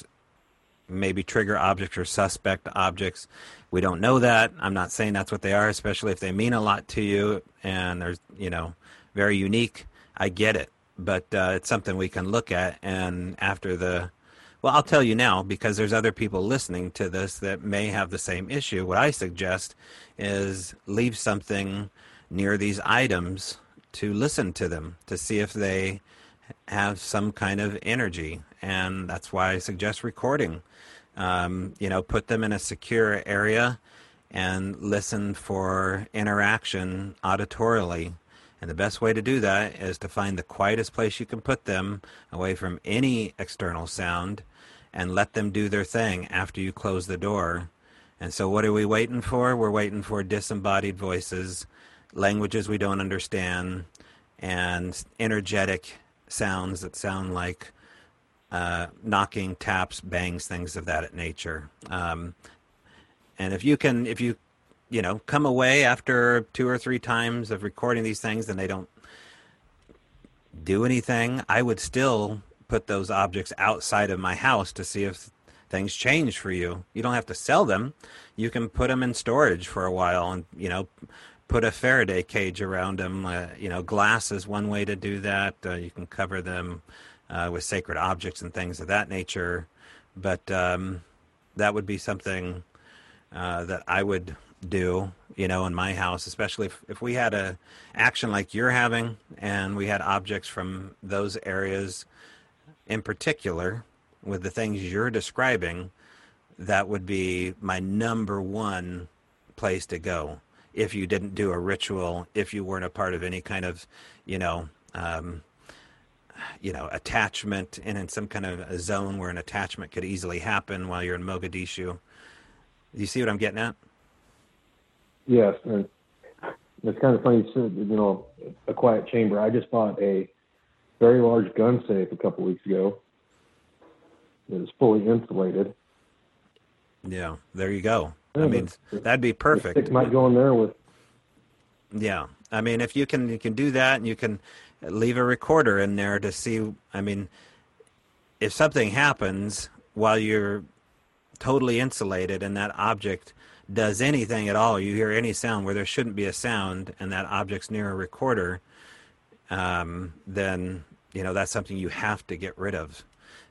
maybe trigger objects or suspect objects. We don't know that. I'm not saying that's what they are, especially if they mean a lot to you and they're you know very unique. I get it, but uh, it's something we can look at. And after the well, I'll tell you now because there's other people listening to this that may have the same issue. What I suggest is leave something near these items to listen to them to see if they have some kind of energy. And that's why I suggest recording. Um, you know, put them in a secure area and listen for interaction auditorially. And the best way to do that is to find the quietest place you can put them away from any external sound and let them do their thing after you close the door. And so, what are we waiting for? We're waiting for disembodied voices, languages we don't understand, and energetic sounds that sound like uh, knocking, taps, bangs, things of that nature. Um, and if you can, if you, you know, come away after two or three times of recording these things and they don't do anything, I would still put those objects outside of my house to see if things change for you. You don't have to sell them. You can put them in storage for a while and, you know, put a Faraday cage around them. Uh, you know, glass is one way to do that. Uh, you can cover them uh, with sacred objects and things of that nature. But um, that would be something uh, that I would do, you know, in my house, especially if, if we had a action like you're having and we had objects from those areas in particular with the things you're describing, that would be my number one place to go. If you didn't do a ritual, if you weren't a part of any kind of, you know, um, you know, attachment and in some kind of a zone where an attachment could easily happen while you're in Mogadishu. You see what I'm getting at? Yes, and it's kind of funny you said, you know, a quiet chamber. I just bought a very large gun safe a couple weeks ago. It is fully insulated. Yeah, there you go. I mean, that'd be perfect. stick might go in there with Yeah, I mean, if you can, you can do that, and you can leave a recorder in there to see. I mean, if something happens while you're totally insulated and that object does anything at all, you hear any sound where there shouldn't be a sound, and that object's near a recorder, um, then you know that's something you have to get rid of.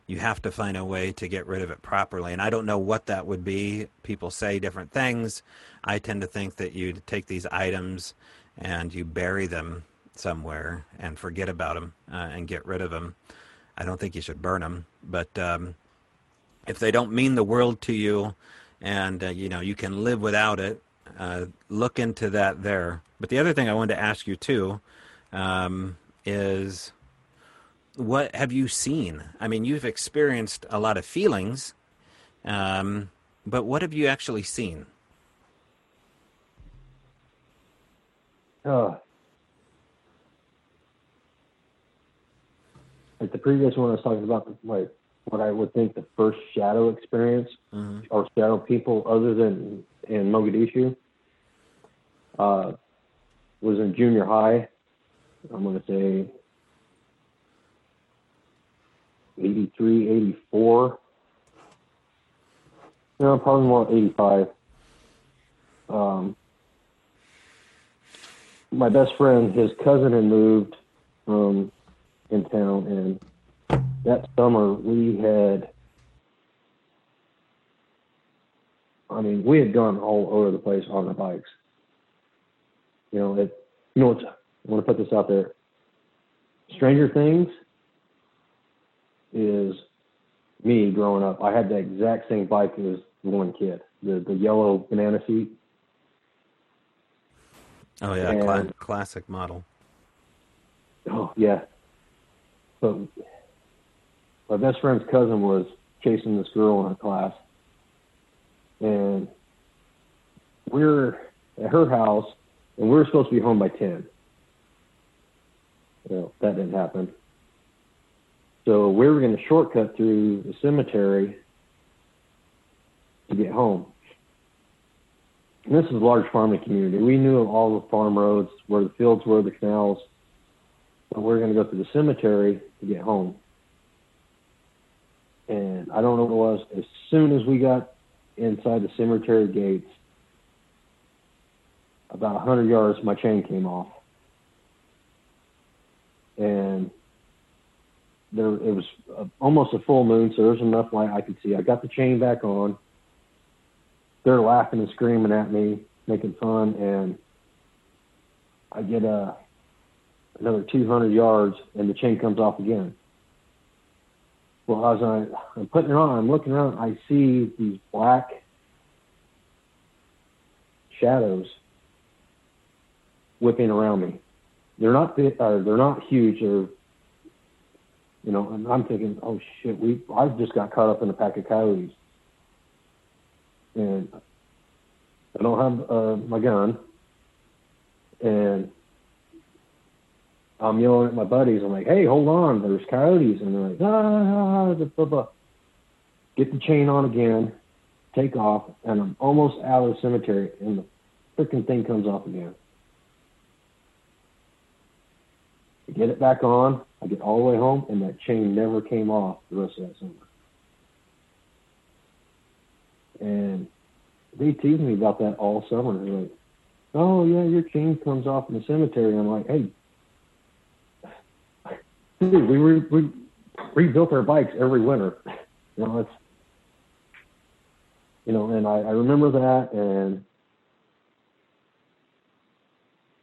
You have to find a way to get rid of it properly, and I don't know what that would be. People say different things. I tend to think that you take these items and you bury them somewhere and forget about them uh, and get rid of them. I don't think you should burn them, but um, if they don't mean the world to you, and uh, you know you can live without it, uh, look into that there. But the other thing I wanted to ask you too um, is, what have you seen? I mean, you've experienced a lot of feelings, um, but what have you actually seen? uh, like the previous one I was talking about, like what I would think the first shadow experience Mhm. or shadow people other than in Mogadishu uh, was in junior high. I'm going to say 83, 84. No, probably more 85. Um, my best friend, his cousin had moved from in town, and that summer we had. I mean, we had gone all over the place on the bikes. You know, it. You know, I want to put this out there. Stranger Things is me growing up. I had the exact same bike as the one kid, the the yellow banana seat. Oh yeah, And- classic model. Oh yeah. But my best friend's cousin was chasing this girl in her class, and we're at her house, and we were supposed to be home by ten. Well, that didn't happen. So we were going to shortcut through the cemetery to get home. And this is a large farming community. We knew all the farm roads, where the fields were, the canals. But we are going to go through the cemetery to get home. And I don't know what it was. As soon as we got inside the cemetery gates, about 100 yards, my chain came off. And there it was a, almost a full moon, so there was enough light I could see. I got the chain back on. They're laughing and screaming at me, making fun, and I get a another 200 yards, and the chain comes off again. Well, as I, I'm putting it on, I'm looking around, I see these black shadows whipping around me. They're not big, uh, they're not huge. They're you know, and I'm thinking, oh shit, we I just got caught up in a pack of coyotes, and I don't have uh, my gun, and I'm yelling at my buddies. I'm like, hey, hold on, there's coyotes, and they're like, ah, blah, blah, blah. Get the chain on again, take off, and I'm almost out of the cemetery, and the freaking thing comes off again. I get it back on. I get all the way home, and that chain never came off the rest of that summer. And they teased me about that all summer. They're like, "Oh yeah, your chain comes off in the cemetery." I'm like, "Hey, we we rebuilt our bikes every winter. You know, it's you know." And I, I remember that, and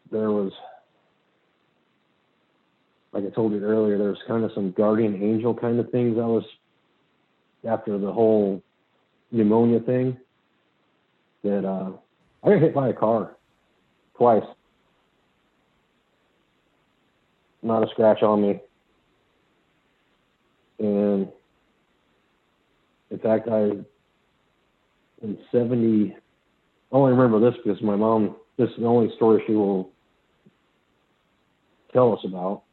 there was like I told you earlier, there was kind of some guardian angel kind of things I was after the whole pneumonia thing that uh, I got hit by a car twice. Not a scratch on me. And in fact, I, in 70, I only remember this because my mom, this is the only story she will tell us about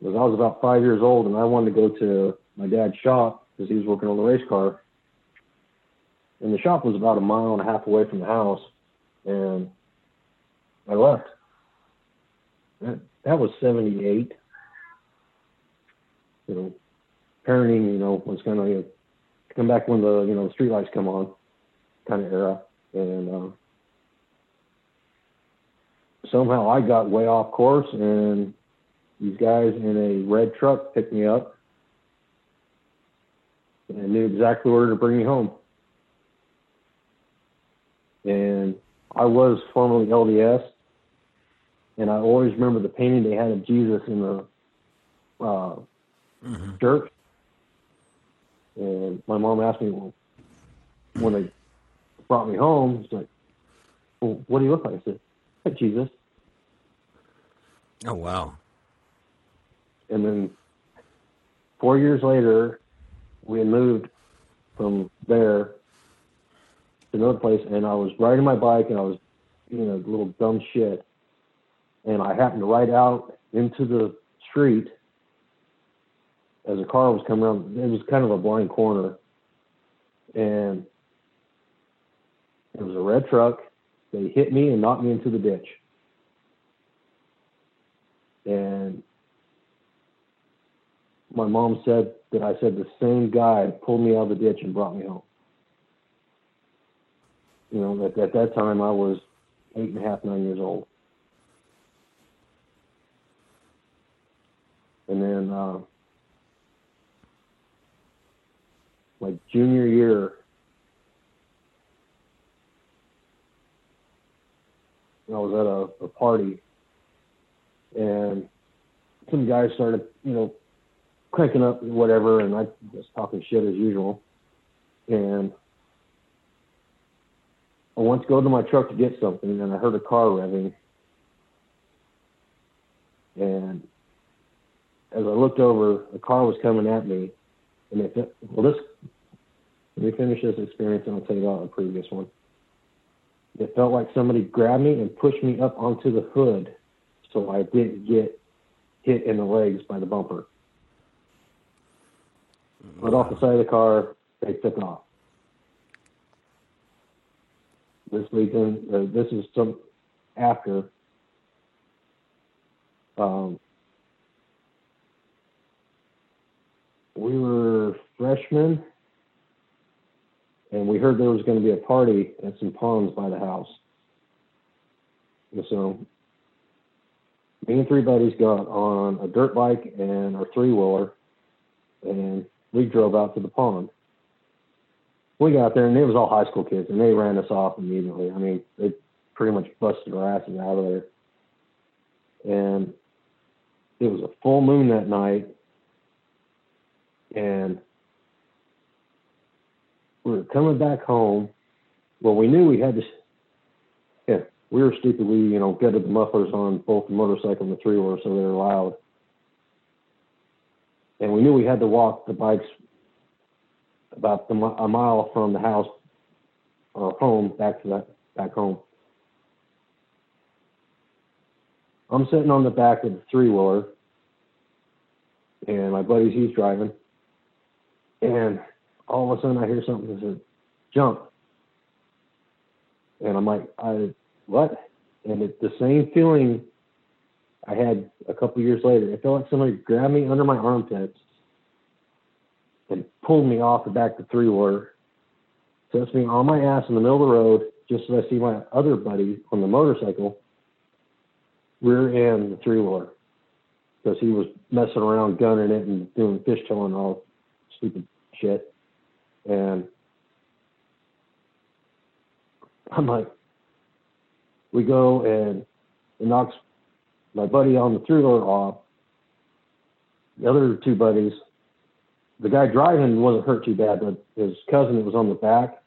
was I was about five years old and I wanted to go to my dad's shop because he was working on the race car. And the shop was about a mile and a half away from the house. And I left. That, that was 78. You know, parenting, you know, was kind of, you know, come back when the, you know, the street lights come on kind of era. And, uh, somehow I got way off course and these guys in a red truck picked me up and knew exactly where to bring me home. And I was formerly LDS, and I always remember the painting they had of Jesus in the uh, mm-hmm. church. And my mom asked me, well, when they brought me home, she's like, well, what do you look like? I said, like Jesus. Oh, wow and then four years later, we had moved from there to another place, and I was riding my bike, and I was, you know, a little dumb shit, and I happened to ride out into the street as a car was coming around. It was kind of a blind corner, and it was a red truck. They hit me and knocked me into the ditch. And my mom said that I said the same guy pulled me out of the ditch and brought me home. You know, at, at that time I was eight and a half, nine years old. And then uh, my junior year, I was at a, a party, and some guys started, you know, cranking up whatever, and I was talking shit as usual. And I went to go to my truck to get something, and I heard a car revving. And as I looked over, a car was coming at me, well, this let me finish this experience, and I'll tell you about a previous one. it felt like somebody grabbed me and pushed me up onto the hood so I didn't get hit in the legs by the bumper. But off the side of the car, they took off. This weekend, uh, this is some after. Um, we were freshmen, and we heard there was going to be a party at some ponds by the house. And so me and three buddies got on a dirt bike and our three wheeler, and we drove out to the pond. We got there, and it was all high school kids, and they ran us off immediately. I mean, they pretty much busted our asses out of there. And it was a full moon that night, and we were coming back home. Well, we knew we had to. Yeah, we were stupid. We, you know, gutted the mufflers on both the motorcycle and the three wheeler so they were loud. And we knew we had to walk the bikes about the, a mile from the house or home back to that back home. I'm sitting on the back of the three wheeler, and my buddy's he's driving, and all of a sudden I hear something that says, "Jump," and I'm like, "I what?" And it's the same feeling I had a couple years later. It felt like somebody grabbed me under my armpits and pulled me off the back of the three wheeler, sets me on my ass in the middle of the road, just as I see my other buddy on the motorcycle rear end the three wheeler because he was messing around gunning it and doing fishtail and all stupid shit. And I'm like, we go and it knocks my buddy on the three wheeler off. The other two buddies, the guy driving wasn't hurt too bad, but his cousin that was on the back,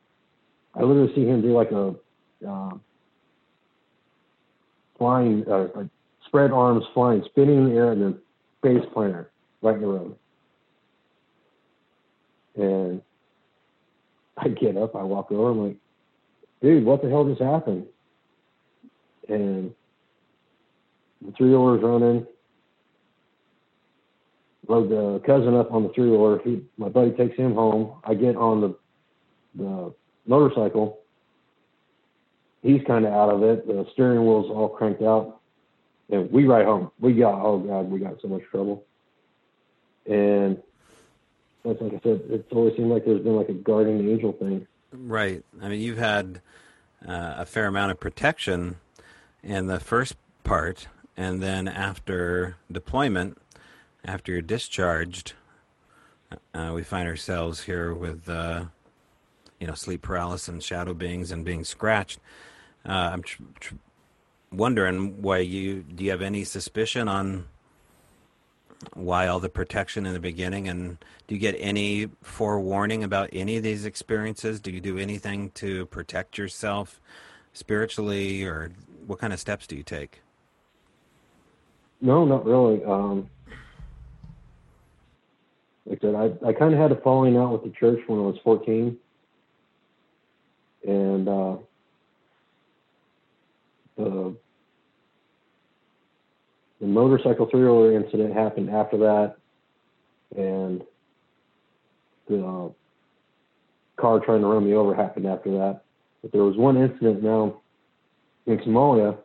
I literally see him do like a uh, flying, uh, like spread arms flying, spinning in the air, and then base planter right in the road. And I get up, I walk over, I'm like, dude, what the hell just happened? And the three wheeler's running. Load the cousin up on the three wheeler. He, my buddy takes him home. I get on the the motorcycle. He's kind of out of it. The steering wheel's all cranked out, and we ride home. We got oh god, we got so much trouble. And like I said, it's always seemed like there's been like a guardian angel thing. Right. I mean, you've had uh, a fair amount of protection in the first part, and then after deployment, after you're discharged, uh, we find ourselves here with, uh, you know, sleep paralysis and shadow beings and being scratched. Uh, I'm tr- tr- wondering why you do you have any suspicion on why all the protection in the beginning, and do you get any forewarning about any of these experiences? Do you do anything to protect yourself spiritually, or what kind of steps do you take? No, not really. Um, like I said, I, I kind of had a falling out with the church when I was 14. And uh, the, the motorcycle three wheeler incident happened after that. And the uh, car trying to run me over happened after that. But there was one incident now in Somalia.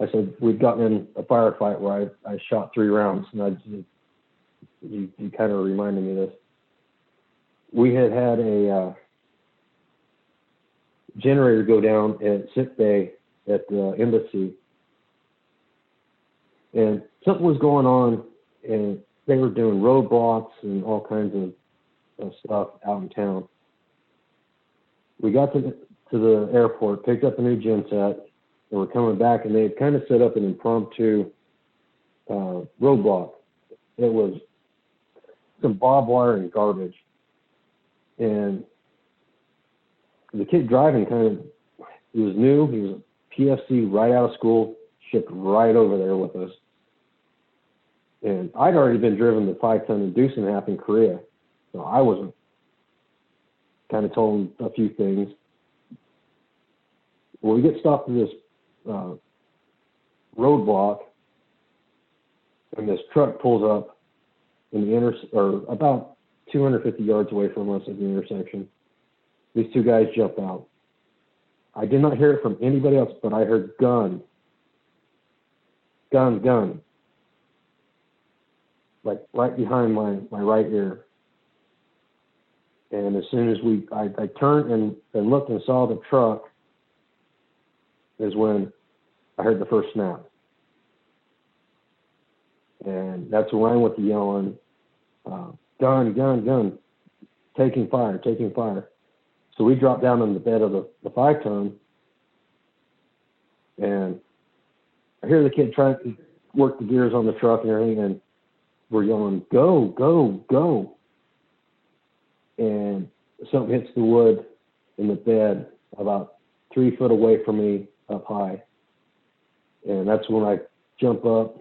I said we'd gotten in a firefight where I, I shot three rounds, and I just, you, you kind of reminded me of this. We had had a uh, generator go down at sick bay at the embassy, and something was going on, and they were doing roadblocks and all kinds of, of stuff out in town. We got to the, to the airport, picked up a new genset, and were coming back, and they had kind of set up an impromptu uh, roadblock. It was some barbed wire and garbage, and the kid driving kind of he was new. He was a PFC right out of school, shipped right over there with us. And I'd already been driven the five ton inducing half in Korea, so I wasn't kind of told a few things well, we get stopped at this uh, roadblock, and this truck pulls up in the inter or about 250 yards away from us at the intersection. These two guys jump out. I did not hear it from anybody else, but I heard gun, gun, gun, like right behind my, my right ear. And as soon as we, I, I turned and, and looked and saw the truck, is when I heard the first snap. And that's when I went to yelling, uh, gun, gun, gun, taking fire, taking fire. So we dropped down on the bed of the, the five ton, and I hear the kid trying to work the gears on the truck and everything, and we're yelling, "Go, go, go!" And something hits the wood in the bed about three foot away from me, up high, and that's when I jump up.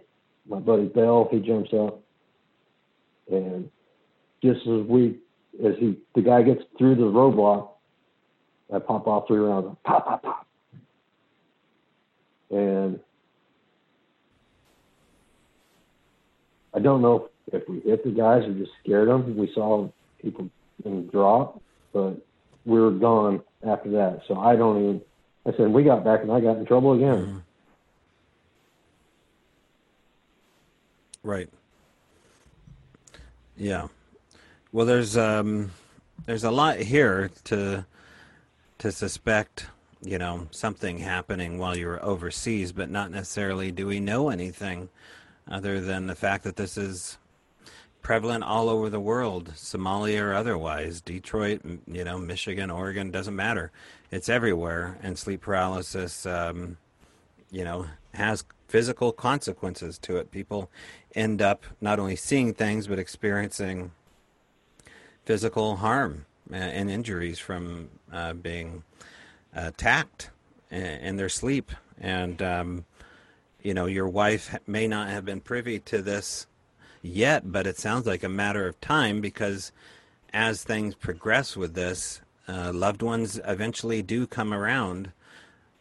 My buddy Bell, he jumps up, and just as we, as he, the guy gets through the roadblock, I pop off three rounds, pop, pop, pop. And I don't know if we hit the guys or just scared them. We saw people drop, but we were gone after that. So I don't even. I said we got back and I got in trouble again. Mm-hmm. Right. Yeah. Well, there's um, there's a lot here to to suspect, you know, something happening while you were overseas, but not necessarily do we know anything other than the fact that this is prevalent all over the world, Somalia or otherwise, Detroit, you know, Michigan, Oregon, doesn't matter. It's everywhere, and sleep paralysis, um, you know, has physical consequences to it. People end up not only seeing things but experiencing physical harm and injuries from uh, being attacked in their sleep. And, um, you know, your wife may not have been privy to this yet, but it sounds like a matter of time because as things progress with this, uh, loved ones eventually do come around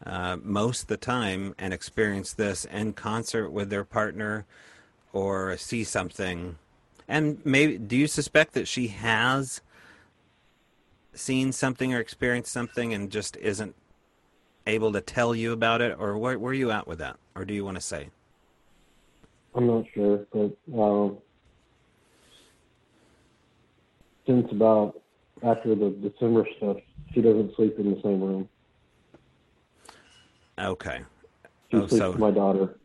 uh, most the time and experience this in concert with their partner or see something. And maybe, do you suspect that she has seen something or experienced something and just isn't able to tell you about it, or where, where are you at with that, or do you want to say? I'm not sure, but um, since about after the December stuff, she doesn't sleep in the same room. Okay. She oh, sleeps so... with my daughter.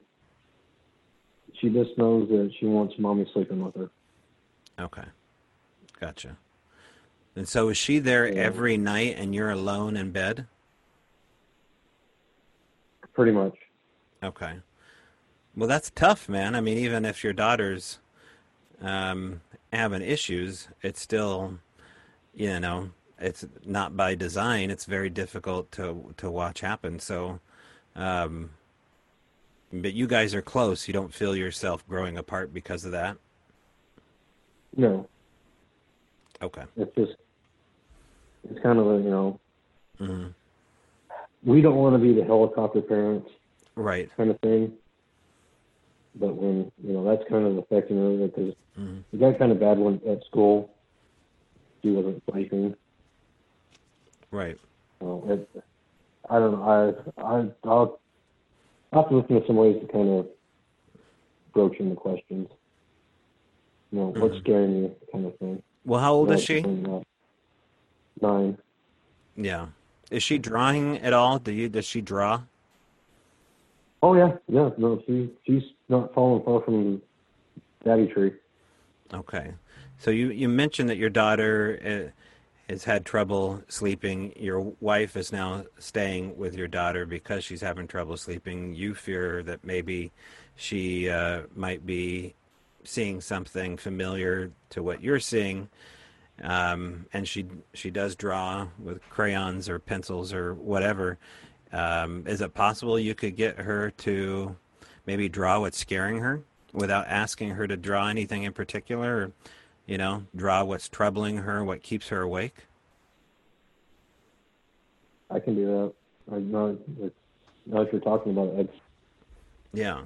She just knows that she wants mommy sleeping with her. Okay. Gotcha. And so is she there yeah. every night and you're alone in bed? Pretty much. Okay. Well, that's tough, man. I mean, even if your daughter's um, having issues, it's still, you know, it's not by design. It's very difficult to to watch happen. So, um, but you guys are close. You don't feel yourself growing apart because of that. No. Okay. It's just it's kind of a you know mm-hmm. We don't want to be the helicopter parents right kind of thing but when you know that's kind of affecting her because mm-hmm. we got kind of bad one at school she wasn't sleeping right so it, i don't know i i i'll, I'll have to listen to some ways to kind of broaching the questions you know mm-hmm. what's scaring you kind of thing well how old is she nine. Yeah. Is she drawing at all? Do you does she draw? Oh yeah, yeah. No, she she's not falling far from daddy tree. Okay. So you you mentioned that your daughter uh, has had trouble sleeping. Your wife is now staying with your daughter because she's having trouble sleeping. You fear that maybe she uh, might be seeing something familiar to what you're seeing um, and she she does draw with crayons or pencils or whatever. Um, is it possible you could get her to maybe draw what's scaring her without asking her to draw anything in particular? Or, you know, draw what's troubling her, what keeps her awake. I can do I know now that you're talking about it. It's, yeah.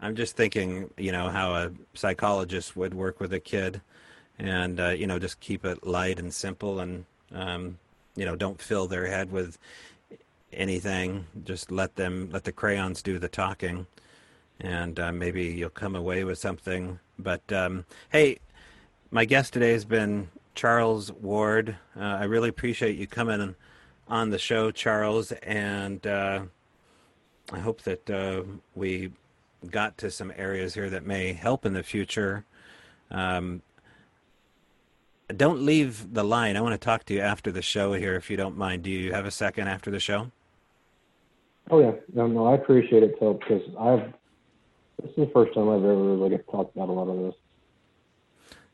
I'm just thinking, you know, how a psychologist would work with a kid and, uh, you know, just keep it light and simple and, um, you know, don't fill their head with anything. Just let them, let the crayons do the talking. And uh, maybe you'll come away with something. But um, hey, my guest today has been Charles Ward. Uh, I really appreciate you coming on the show, Charles. And uh, I hope that uh, we got to some areas here that may help in the future. Um, don't leave the line. I want to talk to you after the show here, if you don't mind. Do you have a second after the show? Oh yeah, no, no, I appreciate it, Phil, because I've this is the first time I've ever really talked about a lot of this.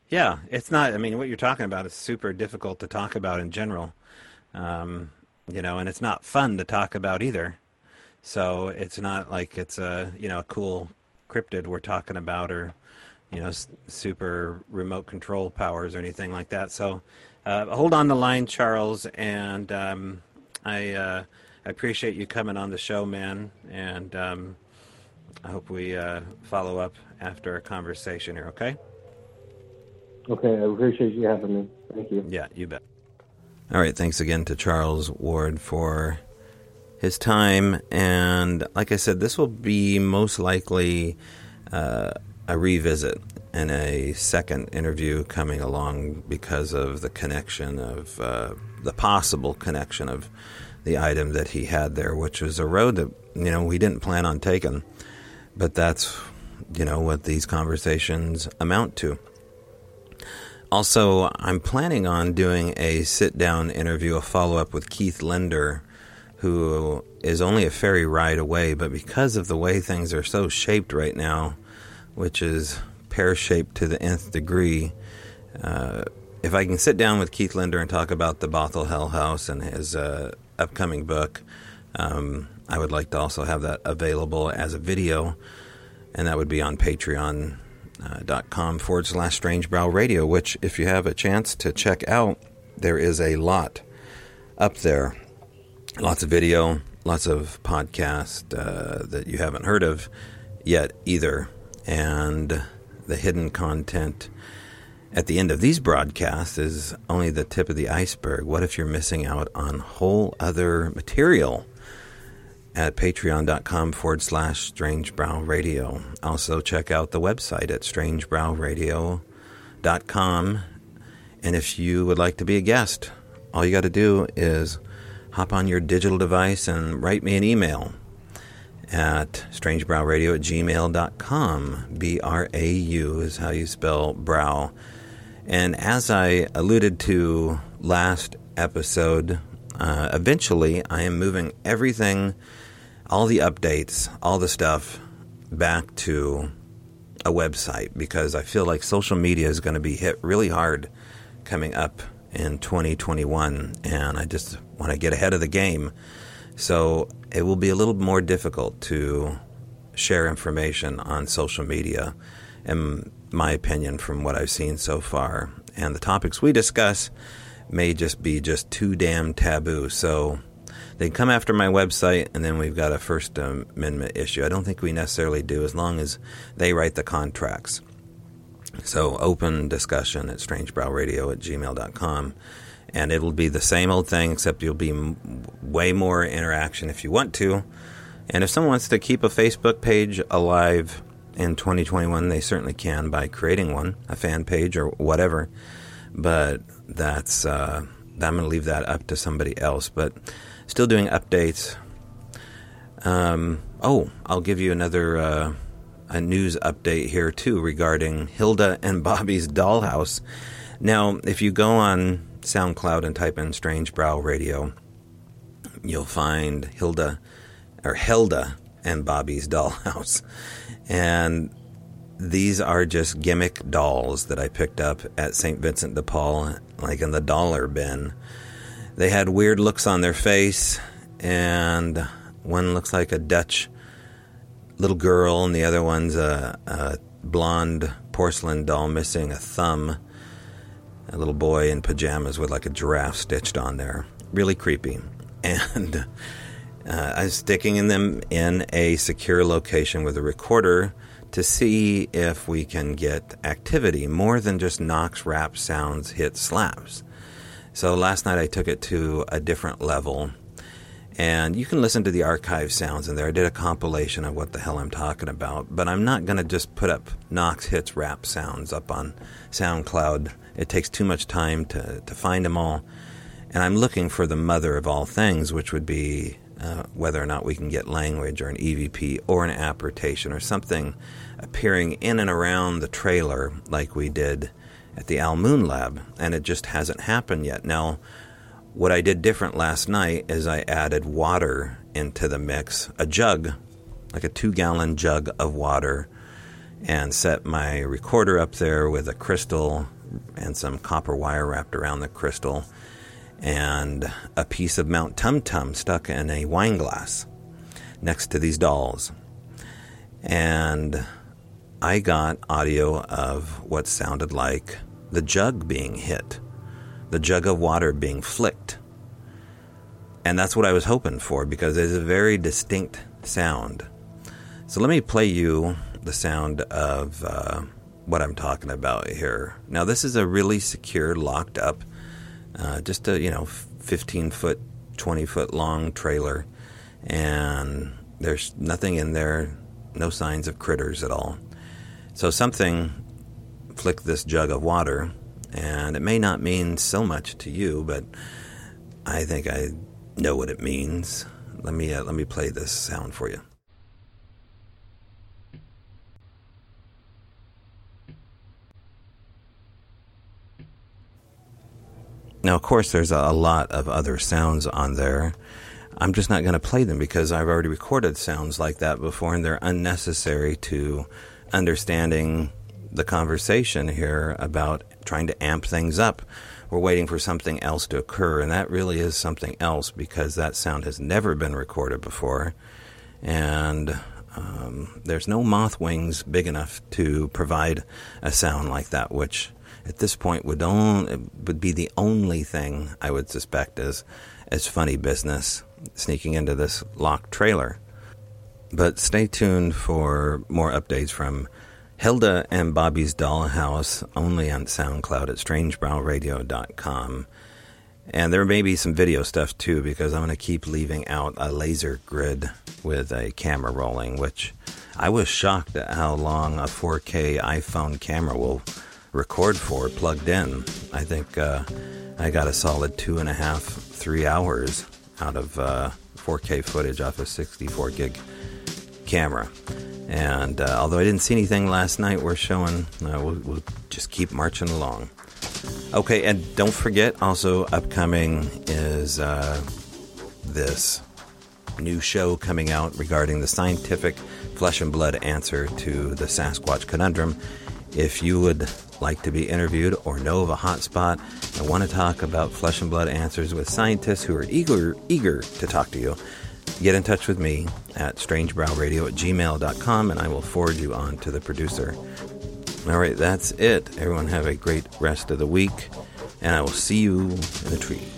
Yeah, it's not. I mean, what you're talking about is super difficult to talk about in general, um, you know, and it's not fun to talk about either. So it's not like it's a you know a cool cryptid we're talking about or you know super remote control powers or anything like that. So uh, hold on the line, Charles, and um, I, uh, I appreciate you coming on the show, man, and um, I hope we uh, follow up after our conversation here. Okay. Okay, I appreciate you having me. Thank you. Yeah, you bet. All right, thanks again to Charles Ward for his time. And like I said, this will be most likely uh, a revisit and a second interview coming along because of the connection of uh, the possible connection of the item that he had there, which was a road that you know we didn't plan on taking, but that's you know what these conversations amount to. Also, I'm planning on doing a sit down interview, a follow up with Keith Linder who is only a ferry ride away, but because of the way things are so shaped right now, which is pear shaped to the nth degree, uh, if I can sit down with Keith Linder and talk about the Bothell Hell House and his uh, upcoming book, um, I would like to also have that available as a video, and that would be on patreon.com uh, forward slash strange brau radio, which, if you have a chance to check out, there is a lot up there. Lots of video, lots of podcast uh, that you haven't heard of yet either, and the hidden content at the end of these broadcasts is only the tip of the iceberg. What if you're missing out on whole other material? At patreon.com forward slash strange brau radio. Also, check out the website at strangebrauradio.com. And if you would like to be a guest, all you got to do is hop on your digital device and write me an email at strangebrauradio at gmail.com. B R A U is how you spell brow. And as I alluded to last episode, uh, eventually I am moving everything, all the updates, all the stuff back to a website because I feel like social media is going to be hit really hard coming up in 2021, and I just want to get ahead of the game. So it will be a little more difficult to share information on social media, in my opinion, from what I've seen so far. And the topics we discuss may just be just too damn taboo. So they come after my website, and then we've got a First Amendment issue. I don't think we necessarily do, as long as they write the contracts. So open discussion at strangebrauradio at gmail.com. And it'll be the same old thing, except you'll be m- way more interaction if you want to. And if someone wants to keep a Facebook page alive in 2021, they certainly can by creating one, a fan page or whatever. But that's, uh, I'm going to leave that up to somebody else. But still doing updates. Um, oh, I'll give you another. Uh, a news update here too regarding Hilda and Bobby's Dollhouse. Now, if you go on SoundCloud and type in Strange Brau Radio, you'll find Hilda or Hilda and Bobby's Dollhouse. And these are just gimmick dolls that I picked up at St. Vincent de Paul, like in the dollar bin. They had weird looks on their face, and one looks like a Dutch little girl, and the other one's a, a blonde porcelain doll missing a thumb. A little boy in pajamas with like a giraffe stitched on there. Really creepy. And Uh, I'm sticking them in a secure location with a recorder to see if we can get activity more than just knocks, raps, sounds, hits, slaps. So last night I took it to a different level. And you can listen to the archive sounds in there. I did a compilation of what the hell I'm talking about, but I'm not going to just put up knocks, hits, rap sounds up on SoundCloud. It takes too much time to, to find them all. And I'm looking for the mother of all things, which would be uh, whether or not we can get language or an EVP or an apparition or something appearing in and around the trailer like we did at the Al Moon Lab. And it just hasn't happened yet. Now, what I did different last night is I added water into the mix, a jug, like a two gallon jug of water, and set my recorder up there with a crystal and some copper wire wrapped around the crystal and a piece of Mount Tum Tum stuck in a wine glass next to these dolls. And I got audio of what sounded like the jug being hit the jug of water being flicked. And that's what I was hoping for because it's a very distinct sound. So let me play you the sound of uh, what I'm talking about here. Now, this is a really secure, locked up, uh, just a, you know, 15 foot, 20 foot long trailer. And there's nothing in there, no signs of critters at all. So something flicked this jug of water and it may not mean so much to you, but I think I know what it means. Let me uh, let me play this sound for you. Now, of course, there's a lot of other sounds on there. I'm just not going to play them because I've already recorded sounds like that before, and they're unnecessary to understanding the conversation here about trying to amp things up. We're waiting for something else to occur, and that really is something else because that sound has never been recorded before. And um, there's no moth wings big enough to provide a sound like that, which at this point would only, would be the only thing I would suspect as as funny business sneaking into this locked trailer. But stay tuned for more updates from Hilda and Bobby's Dollhouse only on SoundCloud at strangebrauradio.com. And there may be some video stuff too because I'm going to keep leaving out a laser grid with a camera rolling, which I was shocked at how long a 4K iPhone camera will record for plugged in. I think uh, I got a solid two and a half, three hours out of uh, 4K footage off a 64 gig camera. And uh, although I didn't see anything last night we're showing, uh, we'll, we'll, just keep marching along. Okay, and don't forget also, upcoming is uh, this new show coming out regarding the scientific flesh and blood answer to the Sasquatch conundrum. If you would like to be interviewed or know of a hot spot and want to talk about flesh and blood answers with scientists who are eager eager to talk to you, get in touch with me at strangebrauradio at gmail.com and I will forward you on to the producer. All right, that's it. Everyone have a great rest of the week, and I will see you in the trees.